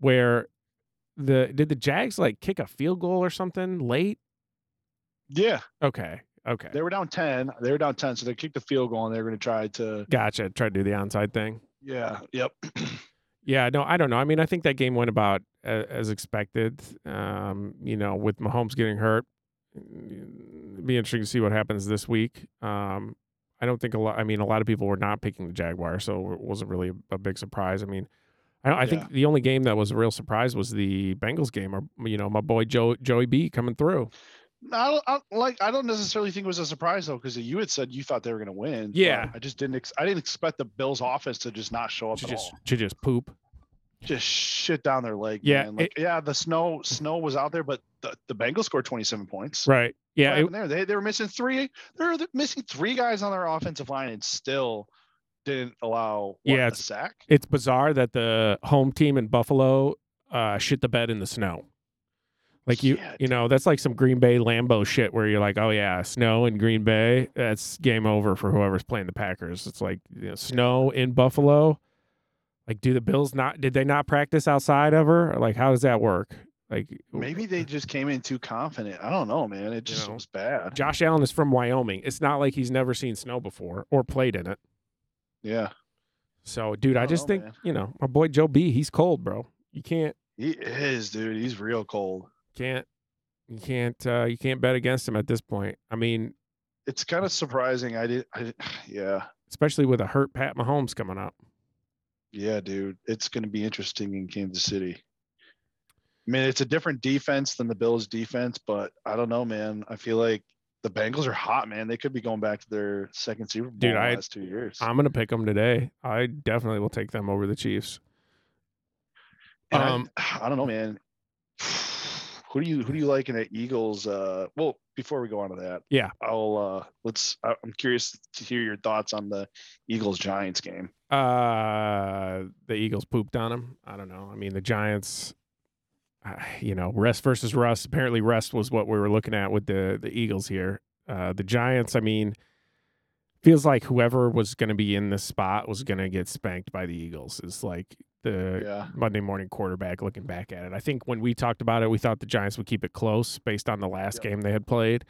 where the did the Jags like kick a field goal or something late? Yeah, Okay, okay, they were down ten. They were down ten, so they kicked the field goal and they were going to try to. gotcha. Try to do the onside thing. Yeah. Yep. Yeah, no, I don't know. I mean, I think that game went about as, as expected. Um, you know, with Mahomes getting hurt, it'd be interesting to see what happens this week. Um, I don't think a lot. I mean, a lot of people were not picking the Jaguars, so it wasn't really a, a big surprise. I mean, I, I Yeah. think the only game that was a real surprise was the Bengals game, or you know, my boy Joe Joey B coming through. I don't, I like. I don't necessarily think it was a surprise though, because you had said you thought they were going to win. Yeah. I just didn't. Ex- I didn't expect the Bills' offense to just not show up To at just all. to just poop. Just shit down their leg. Yeah. Like, yeah. The snow, snow was out there, but the, the Bengals scored 27 points. Right. Yeah. It- there? They they were missing three. They were missing three guys on their offensive line and still didn't allow what, Yeah, a it's- sack. it's bizarre that the home team in Buffalo uh, shit the bed in the snow. Like you, Yeah, you know, that's like some Green Bay Lambeau shit where you're like, oh yeah, snow in Green Bay, that's game over for whoever's playing the Packers. It's like you know, snow in Buffalo. Like, do the Bills not? Did they not practice outside ever? Or, like, how does that work? Like, Maybe they just came in too confident. I don't know, man. It just know, was bad. Josh Allen is from Wyoming. It's not like he's never seen snow before or played in it. Yeah, So, dude, I, I just know, think man. you know my boy Joe B. He's cold, bro. You can't. he is, dude. He's real cold. can't you can't uh you can't bet against him at this point. I mean, It's kind of surprising. I did. I did, yeah, especially with a hurt Pat Mahomes coming up. yeah, dude. It's going to be interesting in Kansas City. I mean, it's a different defense than the Bills' defense, but I don't know, man. I feel like the Bengals are hot, man. They could be going back to their second Super Bowl Dude, in the I- last two years. I'm gonna pick them today. I definitely will take them over the Chiefs. And Um, I, don't know, man. Who do you who do you like in the Eagles? Uh, well, before we go on to that, Yeah. I'll uh, let's. I'm curious to hear your thoughts on the Eagles Giants game. Uh, the Eagles pooped on them. I don't know. I mean, the Giants. Uh, you know, rest versus rust. Apparently, rest was what we were looking at with the the Eagles here. Uh, the Giants. I mean, feels like whoever was going to be in this spot was going to get spanked by the Eagles. Is like the Yeah, Monday morning quarterback looking back at it. I think when we talked about it, we thought the Giants would keep it close based on the last Yep. game they had played.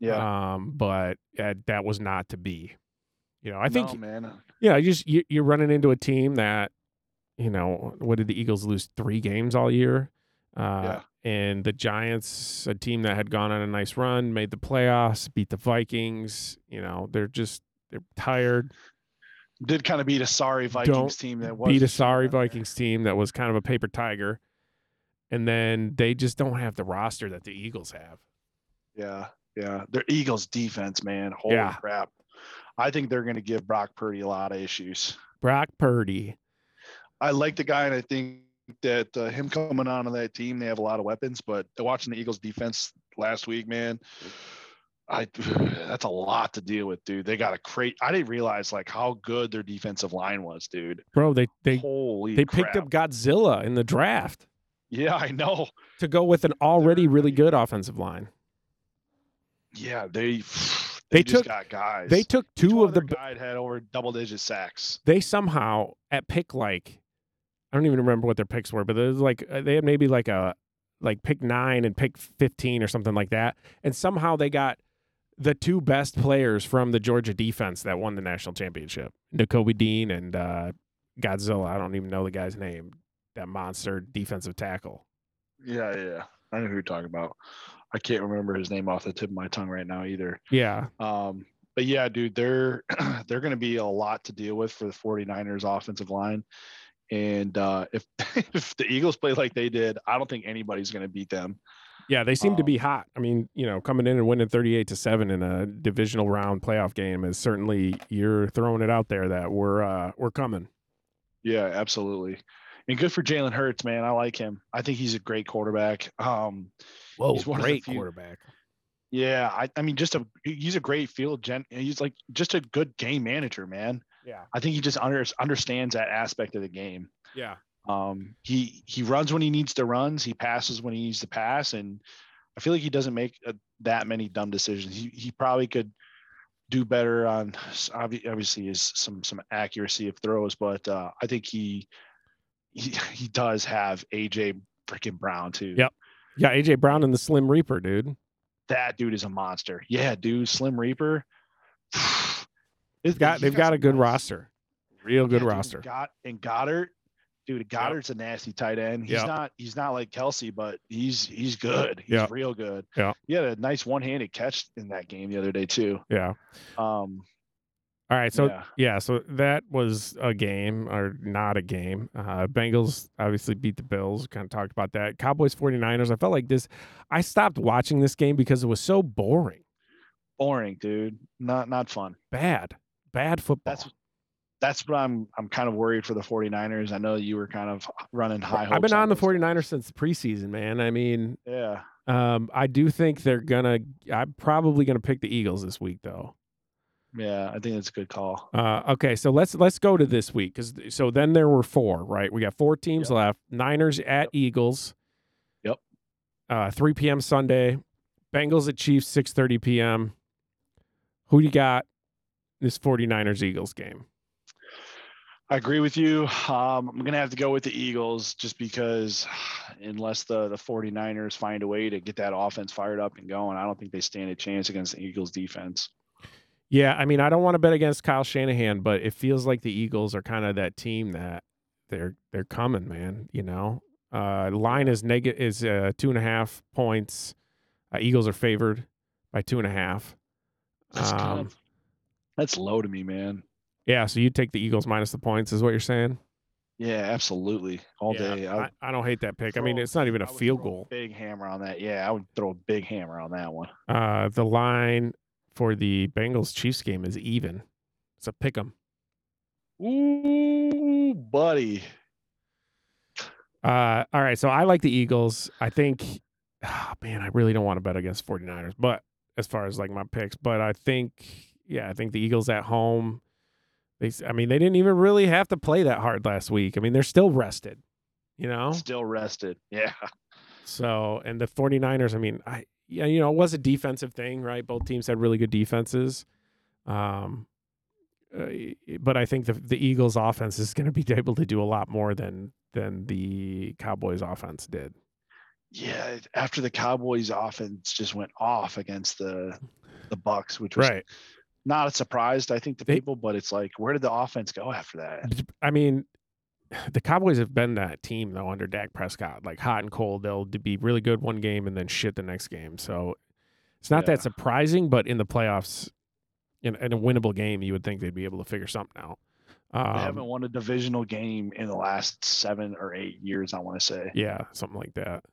yeah. Um, but uh, that was not to be. You know, I think no, man. yeah, you just you, you're running into a team that, you know, what did the Eagles lose three games all year? Uh, Yeah. And the Giants, a team that had gone on a nice run, made the playoffs, beat the Vikings. You know, they're just they're tired. Did kind of beat a sorry Vikings Don't team that was beat a sorry there. Vikings team that was kind of a paper tiger. And then they just don't have the roster that the Eagles have. Yeah, yeah. Their Eagles defense, man. Holy Yeah. crap! I think they're going to give Brock Purdy a lot of issues. Brock Purdy. I like the guy, and I think that uh, him coming on to that team, they have a lot of weapons. But watching the Eagles defense last week, man, I that's a lot to deal with, dude. They got a crate. I didn't realize like how good their defensive line was, dude. Bro, they they Holy, they picked up Godzilla in the draft Yeah, I know. to go with an already really good offensive line. Yeah, they they, They just took- got guys. They took two of the guy had over double digit sacks. they somehow at pick like I don't even remember what their picks were, but it was like uh, they had maybe like a like pick nine and pick fifteen or something like that, and somehow they got the two best players from the Georgia defense that won the national championship, Nakobe Dean and uh, Godzilla. I don't even know the guy's name. That monster defensive tackle. Yeah, yeah. I know who you're talking about. I can't remember his name off the tip of my tongue right now either. Yeah. Um, but yeah, dude, they're they're going to be a lot to deal with for the 49ers offensive line. And uh, if if the Eagles play like they did, I don't think anybody's going to beat them. Yeah, they seem to Um, be hot. I mean, you know, coming in and winning 38 to 7 in a divisional round playoff game is certainly you're throwing it out there that we're uh we're coming. Yeah, absolutely. And good for Jalen Hurts, man. I like him. I think he's a great quarterback. Um, Whoa, He's one of great few- quarterback. yeah, I, I mean, just a he's a great field gen. He's like just a good game manager, man. Yeah. I think he just under, understands that aspect of the game. Yeah. Um, he he runs when he needs to runs. He passes when he needs to pass, and I feel like he doesn't make uh that many dumb decisions. He he probably could do better on obviously is some some accuracy of throws, but uh, I think he he he does have AJ freaking Brown too. Yep. Yeah, AJ Brown and the Slim Reaper, dude. that dude is a monster. Yeah, dude, Slim Reaper. They've got they've got a good roster. Real good roster. Got and Goedert, dude. Goedert's a nasty tight end. He's Yep. not he's not like Kelce, but he's he's good. He's Yep. real good. Yeah. He had a nice one-handed catch in that game the other day too. Yeah. Um, All right, so yeah. yeah, so that was a game or not a game. Uh Bengals obviously beat the Bills. Kind of talked about that. Cowboys 49ers. I felt like this I stopped watching this game because it was so boring. boring, dude. Not not fun. Bad. Bad football. That's that's what I'm I'm kind of worried for the 49ers. I know you were kind of running high hopes. I've been on the 49ers since the preseason, man. I mean, Yeah. um, I do think they're gonna. I'm probably gonna pick the Eagles this week, though. Yeah, I think that's a good call. Uh, okay, so let's let's go to this week because so then there were four, right? We got four teams Yep. left. Niners at Yep. Eagles. Yep. Uh, 3 p.m. Sunday. Bengals at Chiefs 6:30 p.m. Who you got? This 49ers Eagles game. I agree with you. Um, I'm gonna have to go with the Eagles just because unless the the 49ers find a way to get that offense fired up and going, I don't think they stand a chance against the Eagles defense. Yeah, I mean, I don't want to bet against Kyle Shanahan, but it feels like the Eagles are kind of that team that they're they're coming, man. You know, uh, line is negative is uh, two and a half points. Uh, Eagles are favored by two and a half. That's Um, that's low to me, man. Yeah, so you take the Eagles minus the points, is what you're saying? Yeah, absolutely. All Yeah, day. I, I don't hate that pick. I mean, it's not even a I field throw a goal. Big hammer on that. Yeah, I would throw a big hammer on that one. Uh, the line for the Bengals Chiefs game is even. It's a pick 'em. Ooh, buddy. Uh, all right, so I like the Eagles. I think, oh, man, I really don't want to bet against 49ers, but as far as like my picks, but I think, yeah, I think the Eagles at home. They, I mean, they didn't even really have to play that hard last week. I mean, they're still rested, you know. Still rested. Yeah. So, and the 49ers, I mean, I, yeah, you know, it was a defensive thing, right? Both teams had really good defenses. Um, uh, but I think the the Eagles offense is going to be able to do a lot more than than the Cowboys offense did. Yeah. After the Cowboys offense just went off against the the Bucs, which was Right. Not a surprise, I think, to They- people, but it's like, where did the offense go after that? I mean, the Cowboys have been that team though under Dak Prescott, like hot and cold. They'll be really good one game and then shit the next game. So it's not Yeah. that surprising, but in the playoffs, in, in a winnable game, you would think they'd be able to figure something out. They Um, haven't won a divisional game in the last seven or eight years, I want to say. yeah, something like that.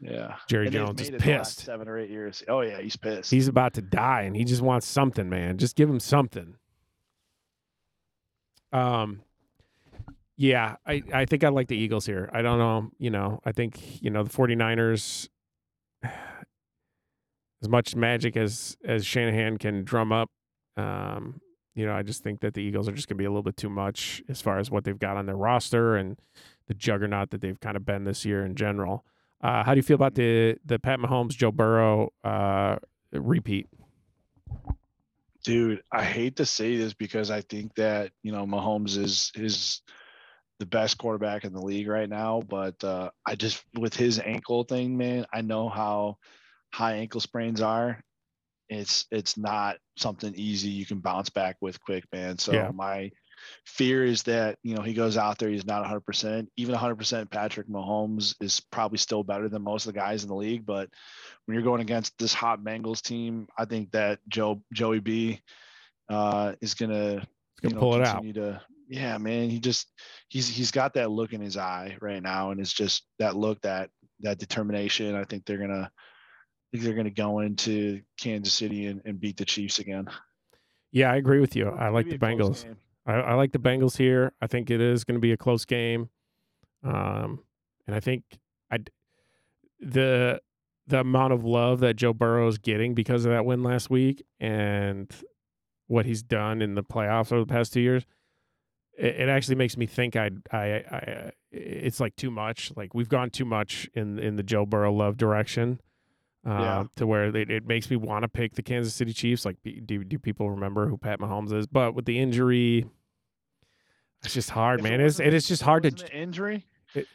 Yeah. Jerry And Jones is made it the last pissed. Seven or eight years. Oh yeah, he's pissed. He's about to die, and he just wants something, man. Just give him something. Um, yeah, I, I think I like the Eagles here. I don't know, you know, I think, you know, the 49ers as much magic as as Shanahan can drum up, um, you know, I just think that the Eagles are just going to be a little bit too much as far as what they've got on their roster and the juggernaut that they've kind of been this year in general. Uh, how do you feel about the the Pat Mahomes, Joe Burrow uh, repeat? Dude, I hate to say this because I think that, you know, Mahomes is is the best quarterback in the league right now, but uh I just with his ankle thing, man, I know how high ankle sprains are. It's it's not something easy you can bounce back with quick, man. So Yeah. my fear is that you know he goes out there, he's not 100. percent Even 100 percent Patrick Mahomes is probably still better than most of the guys in the league. But when you're going against this hot Bengals team, I think that Joe Joey B uh, is gonna, you know, pull it out. To, yeah, man, he just he's he's got that look in his eye right now, and it's just that look that that determination. I think they're gonna I think they're gonna go into Kansas City and, and beat the Chiefs again. Yeah, I agree with you. I like the Bengals. I, I, like the Bengals here. I think it is going to be a close game, um, and I think I the the amount of love that Joe Burrow is getting because of that win last week and what he's done in the playoffs over the past two years, it, it actually makes me think I I I it's like too much. Like we've gone too much in in the Joe Burrow love direction uh, yeah. to where it, it makes me want to pick the Kansas City Chiefs. Like, do do people remember who Pat Mahomes is? But with the injury, it's just hard, if man. It it's it is just hard to injury. It,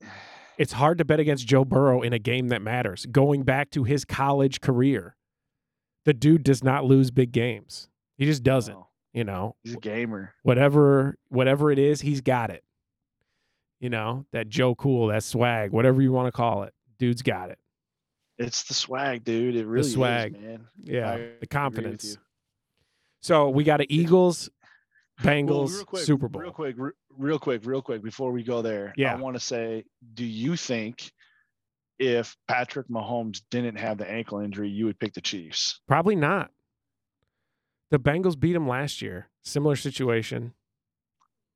it's hard to bet against Joe Burrow in a game that matters. Going back to his college career, the dude does not lose big games. He just doesn't. Oh, you know, he's a gamer. Whatever, whatever it is, he's got it. You know that Joe Cool, that swag, whatever you want to call it, dude's got it. It's the swag, dude. It really the swag, is, man. Yeah, I the confidence. So we got an Eagles, Bengals, well, quick, Super Bowl. Real quick, real quick, real quick. Before we go there, yeah. I want to say, do you think if Patrick Mahomes didn't have the ankle injury, you would pick the Chiefs? Probably not. The Bengals beat him last year. Similar situation.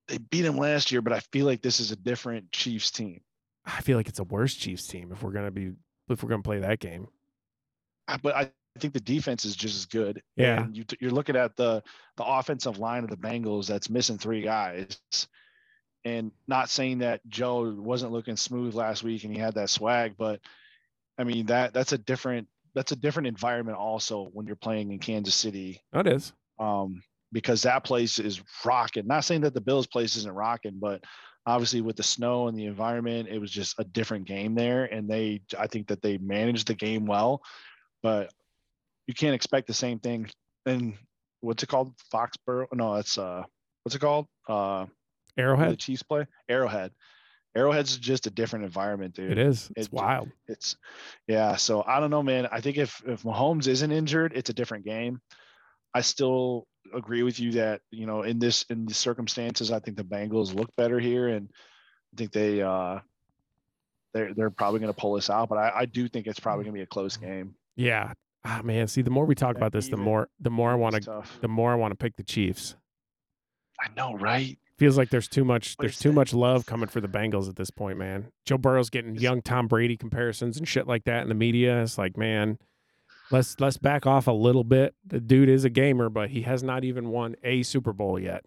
They beat him last year, but I feel like this is a different Chiefs team. I feel like it's a worse Chiefs team if we're going to be if we're to play that game. But I think the defense is just as good. Yeah, and you, you're looking at the the offensive line of the Bengals that's missing three guys, and not saying that Joe wasn't looking smooth last week and he had that swag, but I mean that that's a different that's a different environment also when you're playing in Kansas City. That is. Um, because that place is rocking. Not saying that the Bills place isn't rocking, but obviously with the snow and the environment it was just a different game there and they i think that they managed the game well but you can't expect the same thing and what's it called? Foxborough no it's uh what's it called? Uh arrowhead the chiefs play? Arrowhead. Arrowhead's just a different environment dude. It is. It's it, wild. It's yeah so i don't know man. I think if if mahomes isn't injured it's a different game. I still agree with you that you know in this in the circumstances, I think the Bengals look better here, and I think they uh, they're they're probably going to pull this out. But I, I do think it's probably going to be a close game. Yeah, ah, man. See, the more we talk about this, the more the more I want to the more I want to pick the Chiefs. I know, right? Feels like there's too much there's too much love coming for the Bengals at this point, man. Joe Burrow's getting young Tom Brady comparisons and shit like that in the media. It's like, man, let's let's back off a little bit. The dude is a gamer, but he has not even won a Super Bowl yet.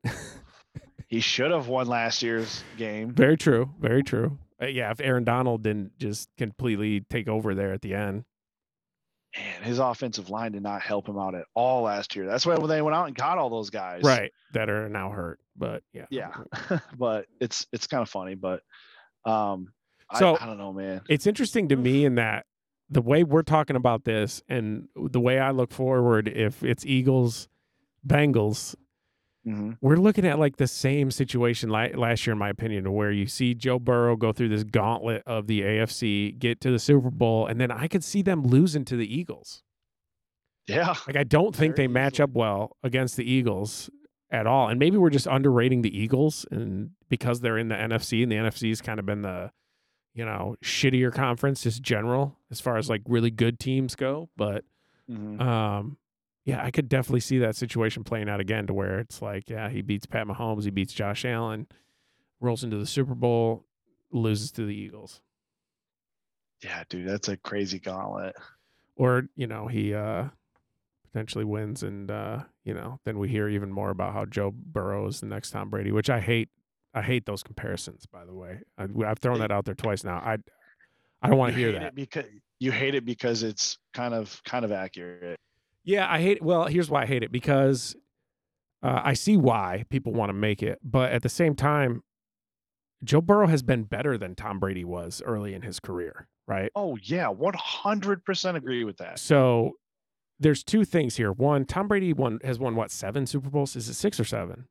he should have won last year's game. Very true. Very true. Uh, yeah, if Aaron Donald didn't just completely take over there at the end. Man, his offensive line did not help him out at all last year. That's why when they went out and got all those guys, right, that are now hurt. But yeah, yeah, but it's it's kind of funny. But um, so I, I don't know, man. It's interesting to me in that the way we're talking about this and the way I look forward, if it's Eagles, Bengals, mm-hmm. we're looking at like the same situation last year, in my opinion, where you see Joe Burrow go through this gauntlet of the AFC, get to the Super Bowl, and then I could see them losing to the Eagles. Yeah. Like I don't think they match up well against the Eagles at all. And maybe we're just underrating the Eagles and because they're in the NFC and the NFC's kind of been the you know, shittier conference, just general as far as like really good teams go. But mm-hmm. um, yeah, I could definitely see that situation playing out again to where it's like, yeah, he beats Pat Mahomes, he beats Josh Allen, rolls into the Super Bowl, loses to the Eagles. Yeah, dude, that's a crazy gauntlet. Or, you know, he uh potentially wins and uh, you know, then we hear even more about how Joe Burrow is the next Tom Brady, which I hate I hate those comparisons. By the way, I, have thrown that out there twice now. I I don't want to hear that because you hate it because it's kind of kind of accurate. Yeah, I hate. It. Well, here's why I hate it because uh, I see why people want to make it, but at the same time, Joe Burrow has been better than Tom Brady was early in his career, right? Oh yeah, one hundred percent agree with that. So there's two things here. One, Tom Brady won has won what seven Super Bowls? Is it six or seven?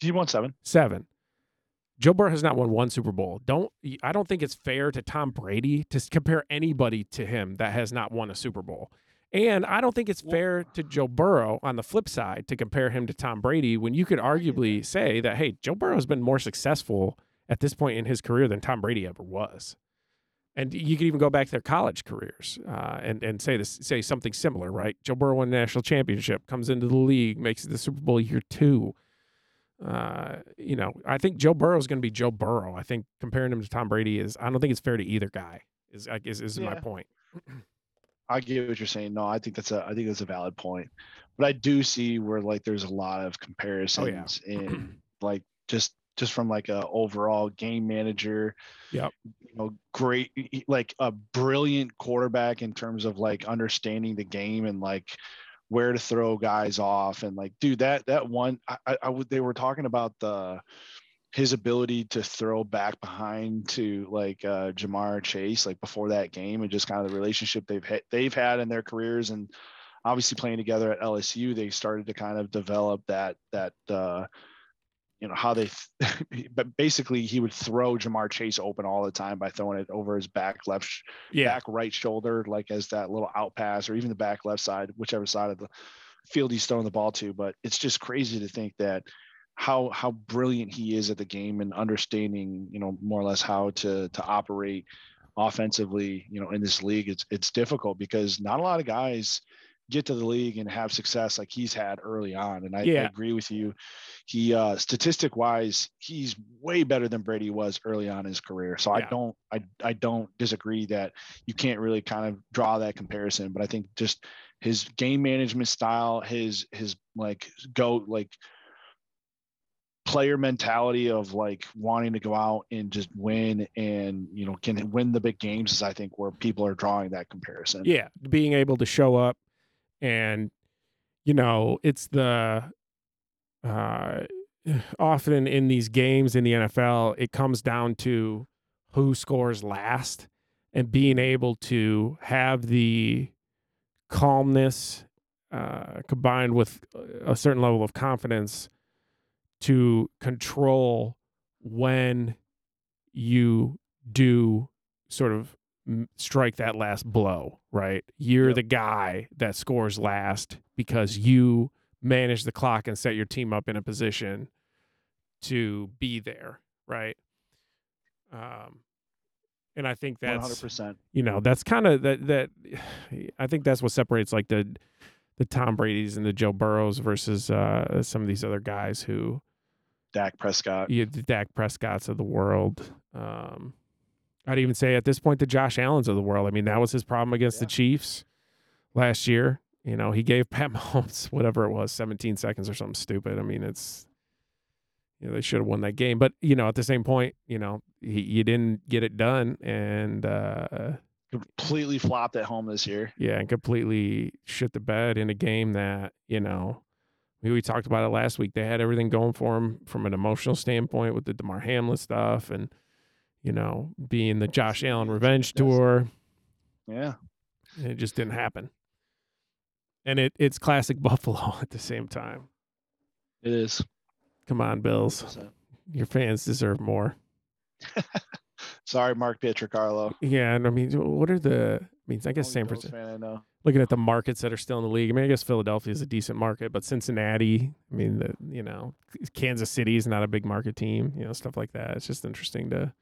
He won seven. Seven. Joe Burrow has not won one Super Bowl. Don't I don't think it's fair to Tom Brady to compare anybody to him that has not won a Super Bowl. And I don't think it's fair to Joe Burrow on the flip side to compare him to Tom Brady when you could arguably say that hey, Joe Burrow has been more successful at this point in his career than Tom Brady ever was. And you could even go back to their college careers uh, and and say this say something similar, right? Joe Burrow won a national championship, comes into the league, makes it the Super Bowl year two uh, you know, I think Joe Burrow is going to be Joe Burrow. I think comparing him to Tom Brady is, I don't think it's fair to either guy. Is is, is yeah. my point. I get what you're saying. No, I think that's a I think that's a valid point. But I do see where like there's a lot of comparisons oh, yeah. in like just just from like a overall game manager. Yeah. You know, great like a brilliant quarterback in terms of like understanding the game and like where to throw guys off and like dude that that one I, I would they were talking about the his ability to throw back behind to like uh Ja'Marr Chase like before that game and just kind of the relationship they've had they've had in their careers and obviously playing together at LSU they started to kind of develop that that uh you know how they but basically he would throw Ja'Marr Chase open all the time by throwing it over his back left yeah. back right shoulder like as that little out pass or even the back left side whichever side of the field he's throwing the ball to but it's just crazy to think that how how brilliant he is at the game and understanding you know more or less how to to operate offensively you know in this league it's it's difficult because not a lot of guys get to the league and have success like he's had early on. And I, yeah. I agree with you. He uh statistic wise, he's way better than Brady was early on in his career. So yeah. I don't I I don't disagree that you can't really kind of draw that comparison. But I think just his game management style, his his like go like player mentality of like wanting to go out and just win and you know can win the big games is I think where people are drawing that comparison. Yeah, being able to show up and you know it's the uh, often in these games in the NFL it comes down to who scores last and being able to have the calmness uh, combined with a certain level of confidence to control when you do sort of strike that last blow, right? You're yep. the guy that scores last because you manage the clock and set your team up in a position to be there, right? Um, and I think that's 100%. You know, that's kind of that that I think that's what separates like the the Tom Brady's and the Joe Burrows versus uh, some of these other guys who Dak Prescott. Yeah, the Dak Prescotts of the world. Um, I'd even say at this point the Josh Allen's of the world. I mean, that was his problem against yeah. the Chiefs last year. You know, he gave Pat Mahomes whatever it was, 17 seconds or something stupid. I mean, it's you know they should have won that game, but you know at the same point, you know he you didn't get it done and uh, completely flopped at home this year. Yeah, and completely shit the bed in a game that you know. We talked about it last week. They had everything going for him from an emotional standpoint with the Damar Hamlin stuff and you know, being the Josh Allen revenge tour. Yeah. it just didn't happen. And it it's classic Buffalo at the same time. It is. Come on, Bills. 100%. Your fans deserve more. Sorry, Mark Pietrocarlo. Yeah, and I mean, what are the? I mean, I guess San Francisco. Fan, I know. Looking at the markets that are still in the league, I mean, I guess Philadelphia is a decent market, but Cincinnati, I mean, the, you know, Kansas City is not a big market team. You know, stuff like that. It's just interesting to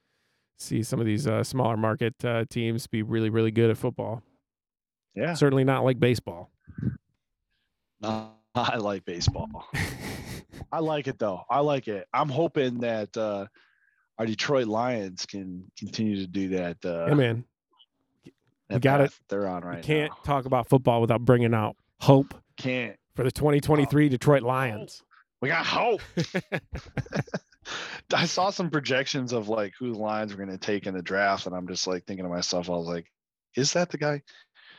see some of these uh, smaller market uh, teams be really, really good at football. Yeah. Certainly not like baseball. I like baseball. I like it though. I like it. I'm hoping that uh, our Detroit Lions can continue to do that. Uh, yeah, man. We got it. They're on right. You can't now. talk about football without bringing out hope. Can't for the 2023 oh. Detroit Lions. We got hope. I saw some projections of like who the Lions were going to take in the draft, and I'm just like thinking to myself, I was like, "Is that the guy?"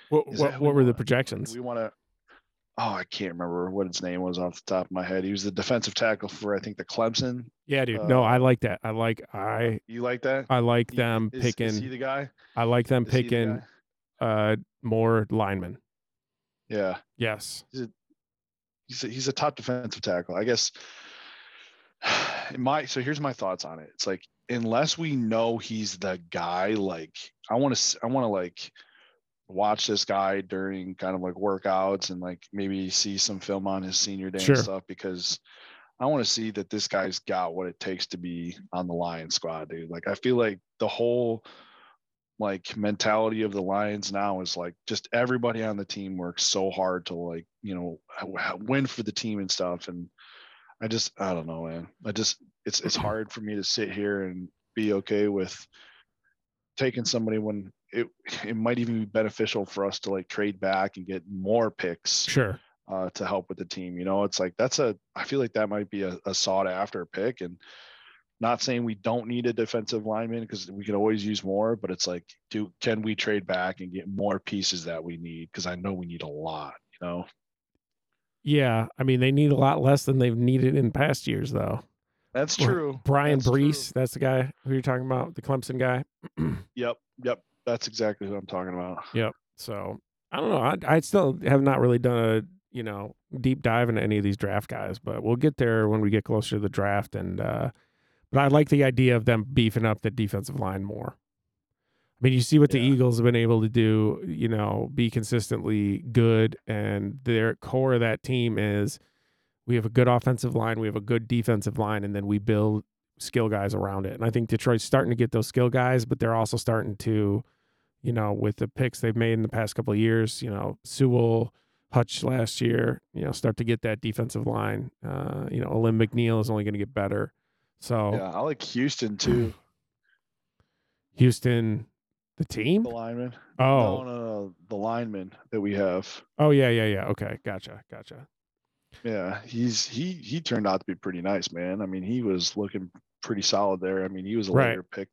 What what, what were the projections? We want to. Oh, I can't remember what his name was off the top of my head. He was the defensive tackle for I think the Clemson. Yeah, dude. Uh, no, I like that. I like I. You like that? I like them is, picking. Is he the guy? I like them is picking the uh more linemen. Yeah. Yes. He's a, he's a, he's a top defensive tackle. I guess my so here's my thoughts on it. It's like unless we know he's the guy, like I want to I want to like watch this guy during kind of like workouts and like maybe see some film on his senior day Sure. and stuff because I want to see that this guy's got what it takes to be on the Lion squad, dude. Like I feel like the whole like mentality of the Lions now is like just everybody on the team works so hard to like, you know, win for the team and stuff and I just I don't know, man. I just it's it's hard for me to sit here and be okay with taking somebody when it it might even be beneficial for us to like trade back and get more picks Sure. uh, to help with the team. You know, it's like that's a I feel like that might be a, a sought after pick and not saying we don't need a defensive lineman because we could always use more, but it's like, do can we trade back and get more pieces that we need? Because I know we need a lot, you know. Yeah. I mean, they need a lot less than they've needed in past years, though. That's true. Brian That's true. That's the guy who you're talking about, the Clemson guy. Yep, yep. That's exactly who I'm talking about. Yep. So I don't know. I, I still have not really done a you know deep dive into any of these draft guys, but we'll get there when we get closer to the draft. And uh, but I like the idea of them beefing up the defensive line more. I mean, you see what the Eagles have been able to do. You know, be consistently good, and their core of that team is we have a good offensive line, we have a good defensive line, and then we build skill guys around it. And I think Detroit's starting to get those skill guys, but they're also starting to you know, with the picks they've made in the past couple of years, you know, Sewell, Hutch last year, you know, start to get that defensive line. Uh, you know, Alim McNeill is only going to get better. So Yeah, I like Houston too. Houston, the team. The lineman. Oh, No, no, no. The lineman that we have. oh yeah, yeah, yeah. Okay, gotcha, gotcha. Yeah, he's he he turned out to be pretty nice, man. I mean, he was looking pretty solid there. I mean, he was a Right. later pick.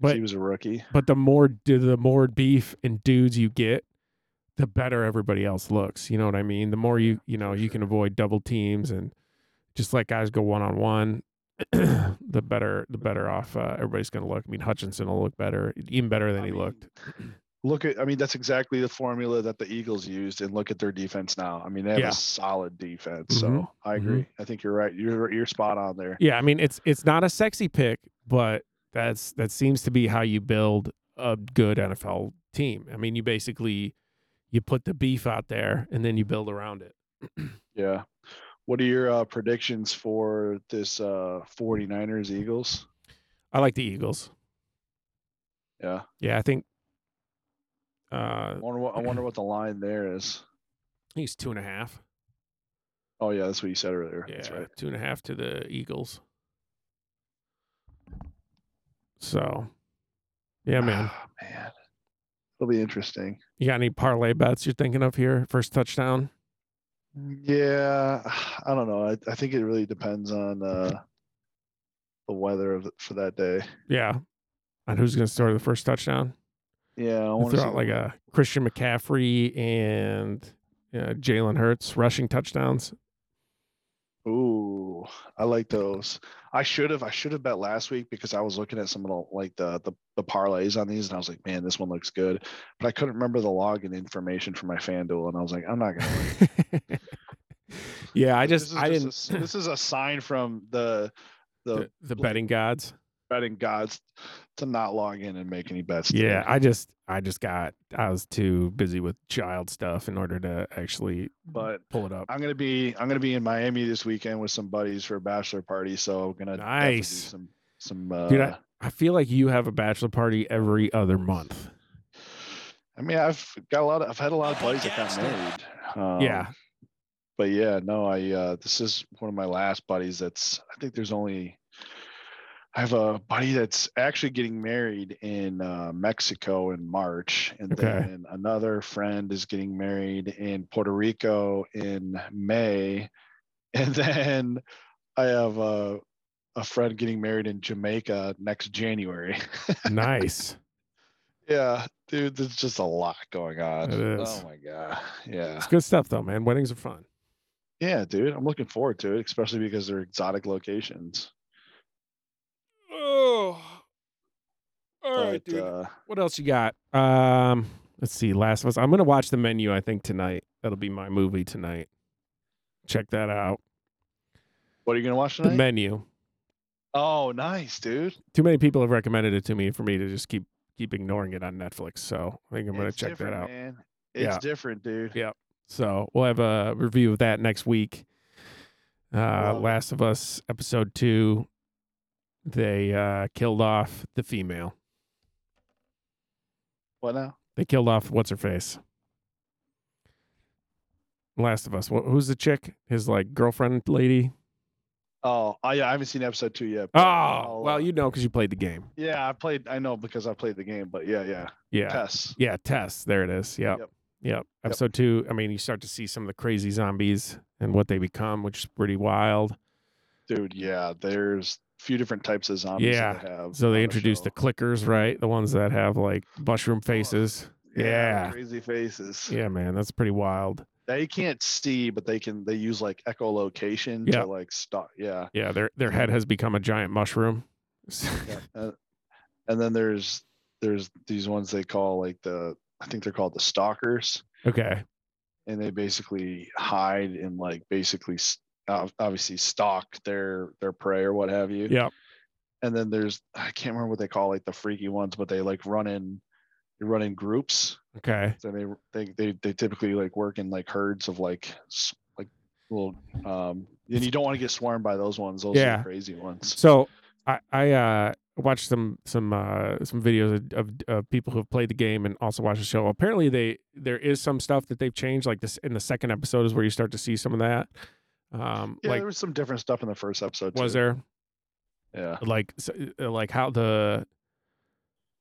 But- he was a rookie. But the more the more beef and dudes you get, the better everybody else looks. You know what I mean? The more you you know you can avoid double teams and just let guys go one on one. The better the better off uh, everybody's going to look. I mean, Hutchinson will look better, even better than I he mean, looked. Look at, I mean, that's exactly the formula that the Eagles used, and look at their defense now. I mean, they have Yeah. a solid defense. Mhm, So I mhm. agree. I think you're right. You're you're spot on there. Yeah, I mean it's it's not a sexy pick, but that's that seems to be how you build a good NFL team. I mean, you basically you put the beef out there and then you build around it. Yeah. What are your uh, predictions for this uh 49ers Eagles? I like the Eagles. Yeah. Yeah, I think uh I wonder what I wonder what the line there is. I think it's two and a half. Oh yeah, that's what you said earlier. Yeah, That's right. two and a half to the Eagles. So, yeah, man. Ah, man. It'll be interesting. You got any parlay bets you're thinking of here? First touchdown. Yeah, I don't know. I, I think it really depends on uh, the weather of the, for that day. Yeah, on who's going to score the first touchdown? Yeah, I want to throw out like a Christian McCaffrey and uh, Jalen Hurts rushing touchdowns. Ooh, I like those. I should have I should have bet last week because I was looking at some of the like the, the the parlays on these and I was like, man, this one looks good. But I couldn't remember the login information for my FanDuel and I was like, I'm not gonna. yeah, I just I a didn't s- this is a sign from the the the, the betting gods. Betting gods to not log in and make any bets. Yeah. I just I just got I was too busy with child stuff in order to actually but pull it up. I'm gonna be I'm gonna be in Miami this weekend with some buddies for a bachelor party, so I'm gonna definitely do Nice. some some. Uh, Dude, I, I feel like you have a bachelor party every other month. I mean, I've got a lot. Of, I've had a lot of buddies that got married. Um, yeah, but yeah, no, I uh, this is one of my last buddies. That's I think there's only. I have a buddy that's actually getting married in uh, Mexico in March, and Okay. then another friend is getting married in Puerto Rico in May, and then I have a a friend getting married in Jamaica next January. nice. yeah, dude, there's just a lot going on. It is. Oh my god, yeah. It's good stuff though, man. Weddings are fun. Yeah, dude, I'm looking forward to it, especially because they're exotic locations. Oh, all but uh, What else you got? Um, let's see. Last of Us. I'm gonna watch the menu. I think tonight. That'll be my movie tonight. Check that out. What are you gonna watch tonight? The menu. oh, nice, dude. Too many people have recommended it to me for me to just keep keep ignoring it on Netflix. So I think I'm gonna It's check that out. Man. It's Yeah. different, dude. Yeah. So we'll have a review of that next week. Uh, Love. Last of Us episode two. They uh, killed off the female. What now? They killed off what's her face. Last of Us. Wh- Who's the chick? His like girlfriend lady. Oh, I, yeah, I haven't seen episode two yet. Oh, I'll, well, uh, you know because you played the game. yeah, I played. I know because I played the game, but yeah, yeah. Yeah. Tess. Yeah, Tess. There it is. Yep. Yep. Yep. Episode two. I mean, you start to see some of the crazy zombies and what they become, which is pretty wild. Dude, yeah. There's few different types of zombies Yeah, that they have. So they the introduced the clickers, right? The ones that have like mushroom faces. Yeah, Yeah. Crazy faces. Yeah, man, that's pretty wild. They can't see, but they can. They use like echolocation Yeah. to like stop. Yeah. Yeah, their their head has become a giant mushroom. yeah. Uh, and then there's there's these ones they call like the I think they're called the stalkers, okay. and they basically hide and like basically obviously stalk their their prey or what have you. Yep. And then there's I can't remember what they call like the freaky ones, but they like run in they run in groups. Okay. So they they they they typically like work in like herds of like like little um and you don't want to get swarmed by those ones. Those Yeah. crazy ones. So I I uh watched some some uh some videos of, of, of people who have played the game and also watched the show. Apparently they there is some stuff that they've changed. Like this in the second episode is where you start to see some of that. Um Yeah, like there was some different stuff in the first episode. was too. there Yeah. like uh, like how the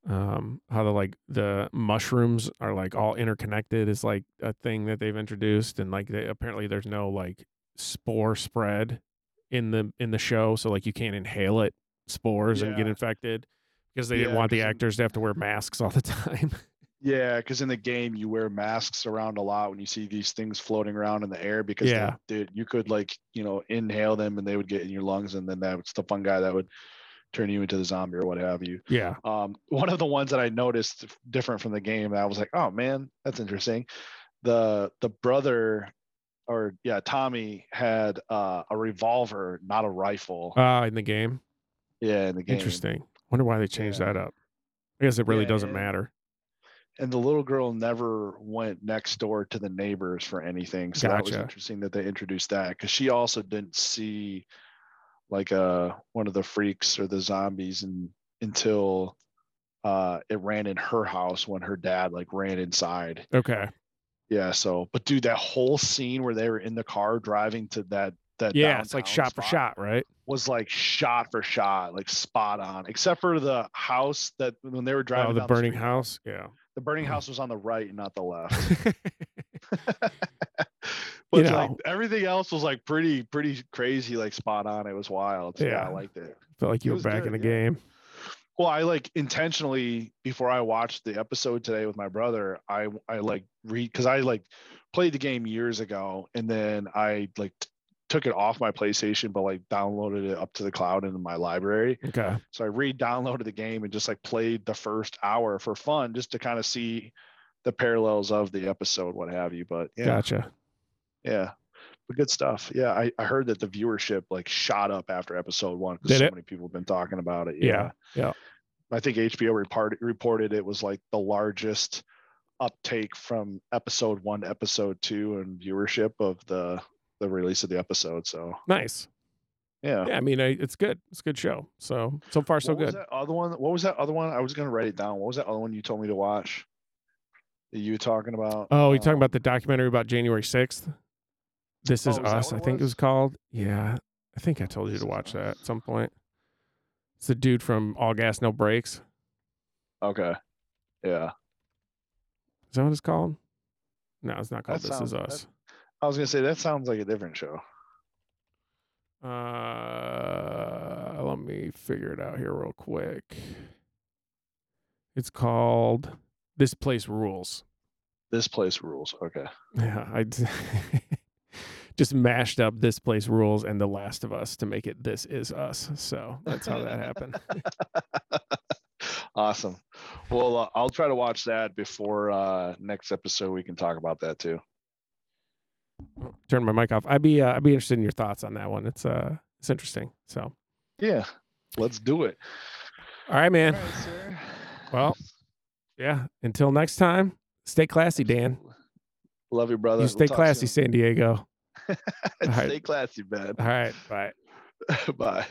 um how the like the mushrooms are like all interconnected is like a thing that they've introduced and like they, apparently there's no like spore spread in the in the show so like you can't inhale it spores and get infected because they didn't want the actors to have to wear masks all the time Yeah, because in the game you wear masks around a lot when you see these things floating around in the air because they- Yeah. dude, you could like you know inhale them and they would get in your lungs and then that's the fun guy that would turn you into the zombie or what have you. yeah Um, one of the ones that I noticed different from the game, I was like, oh man, that's interesting. The the brother, or yeah, Tommy had uh, a revolver, not a rifle. uh in the game yeah, in the game. interesting wonder why they changed Yeah. that up i guess it really doesn't Yeah. matter and the little girl never went next door to the neighbors for anything. So that was interesting that they introduced that because she also didn't see like uh one of the freaks or the zombies and until uh it ran in her house when her dad like ran inside. okay. Yeah, so but dude, that whole scene where they were in the car driving to that that yeah it's like shot for shot right? was like shot for shot, like spot on, except for the house that when they were driving oh the burning street, house? Yeah the burning hmm. house was on the right and not the left. but You like everything else was like pretty pretty crazy like spot on. It was wild. So, yeah, i liked it. Felt like you It were back good, in the yeah. game. Well i like intentionally before i watched the episode today with my brother i i like read because i like played the game years ago and then i like took it off my playstation but like downloaded it up to the cloud into my library okay so i re-downloaded the game and just like played the first hour for fun just to kind of see the parallels of the episode what have you but yeah gotcha yeah. But good stuff. Yeah. I, I heard that the viewership like shot up after episode one because so it? many people have been talking about it. Yeah, yeah. I think HBO report, reported it was like the largest uptake from episode one to episode two and viewership of the the release of the episode. So nice yeah. yeah i mean I, it's good it's a good show so so far so what was good that other one? What was that other one? I was gonna write it down. What was that other one you told me to watch? You were talking about? oh you're talking about the Um, documentary about january 6th this is Oh, is us i it think it was was? called yeah i think i told you to watch that at some point it's the dude from all gas no brakes Okay. Yeah. is that what it's called no it's not called That this is sounds- that- us I was gonna say that sounds like a different show. Uh, let me figure it out here real quick. It's called This Place Rules. This place rules. Okay. Yeah, I just mashed up This Place Rules and The Last of Us to make it This Is Us. So that's how that happened. awesome. Well, uh, I'll try to watch that before uh, next episode. We can talk about that too. Turn my mic off. I'd be uh, I'd be interested in your thoughts on that one. It's uh it's interesting. So Yeah, let's do it. all right, man. All right. Well, yeah. Until next time, stay classy, Dan. Love you, brother. You We'll stay classy, soon. San Diego. right. Stay classy, man. All right, bye. Bye.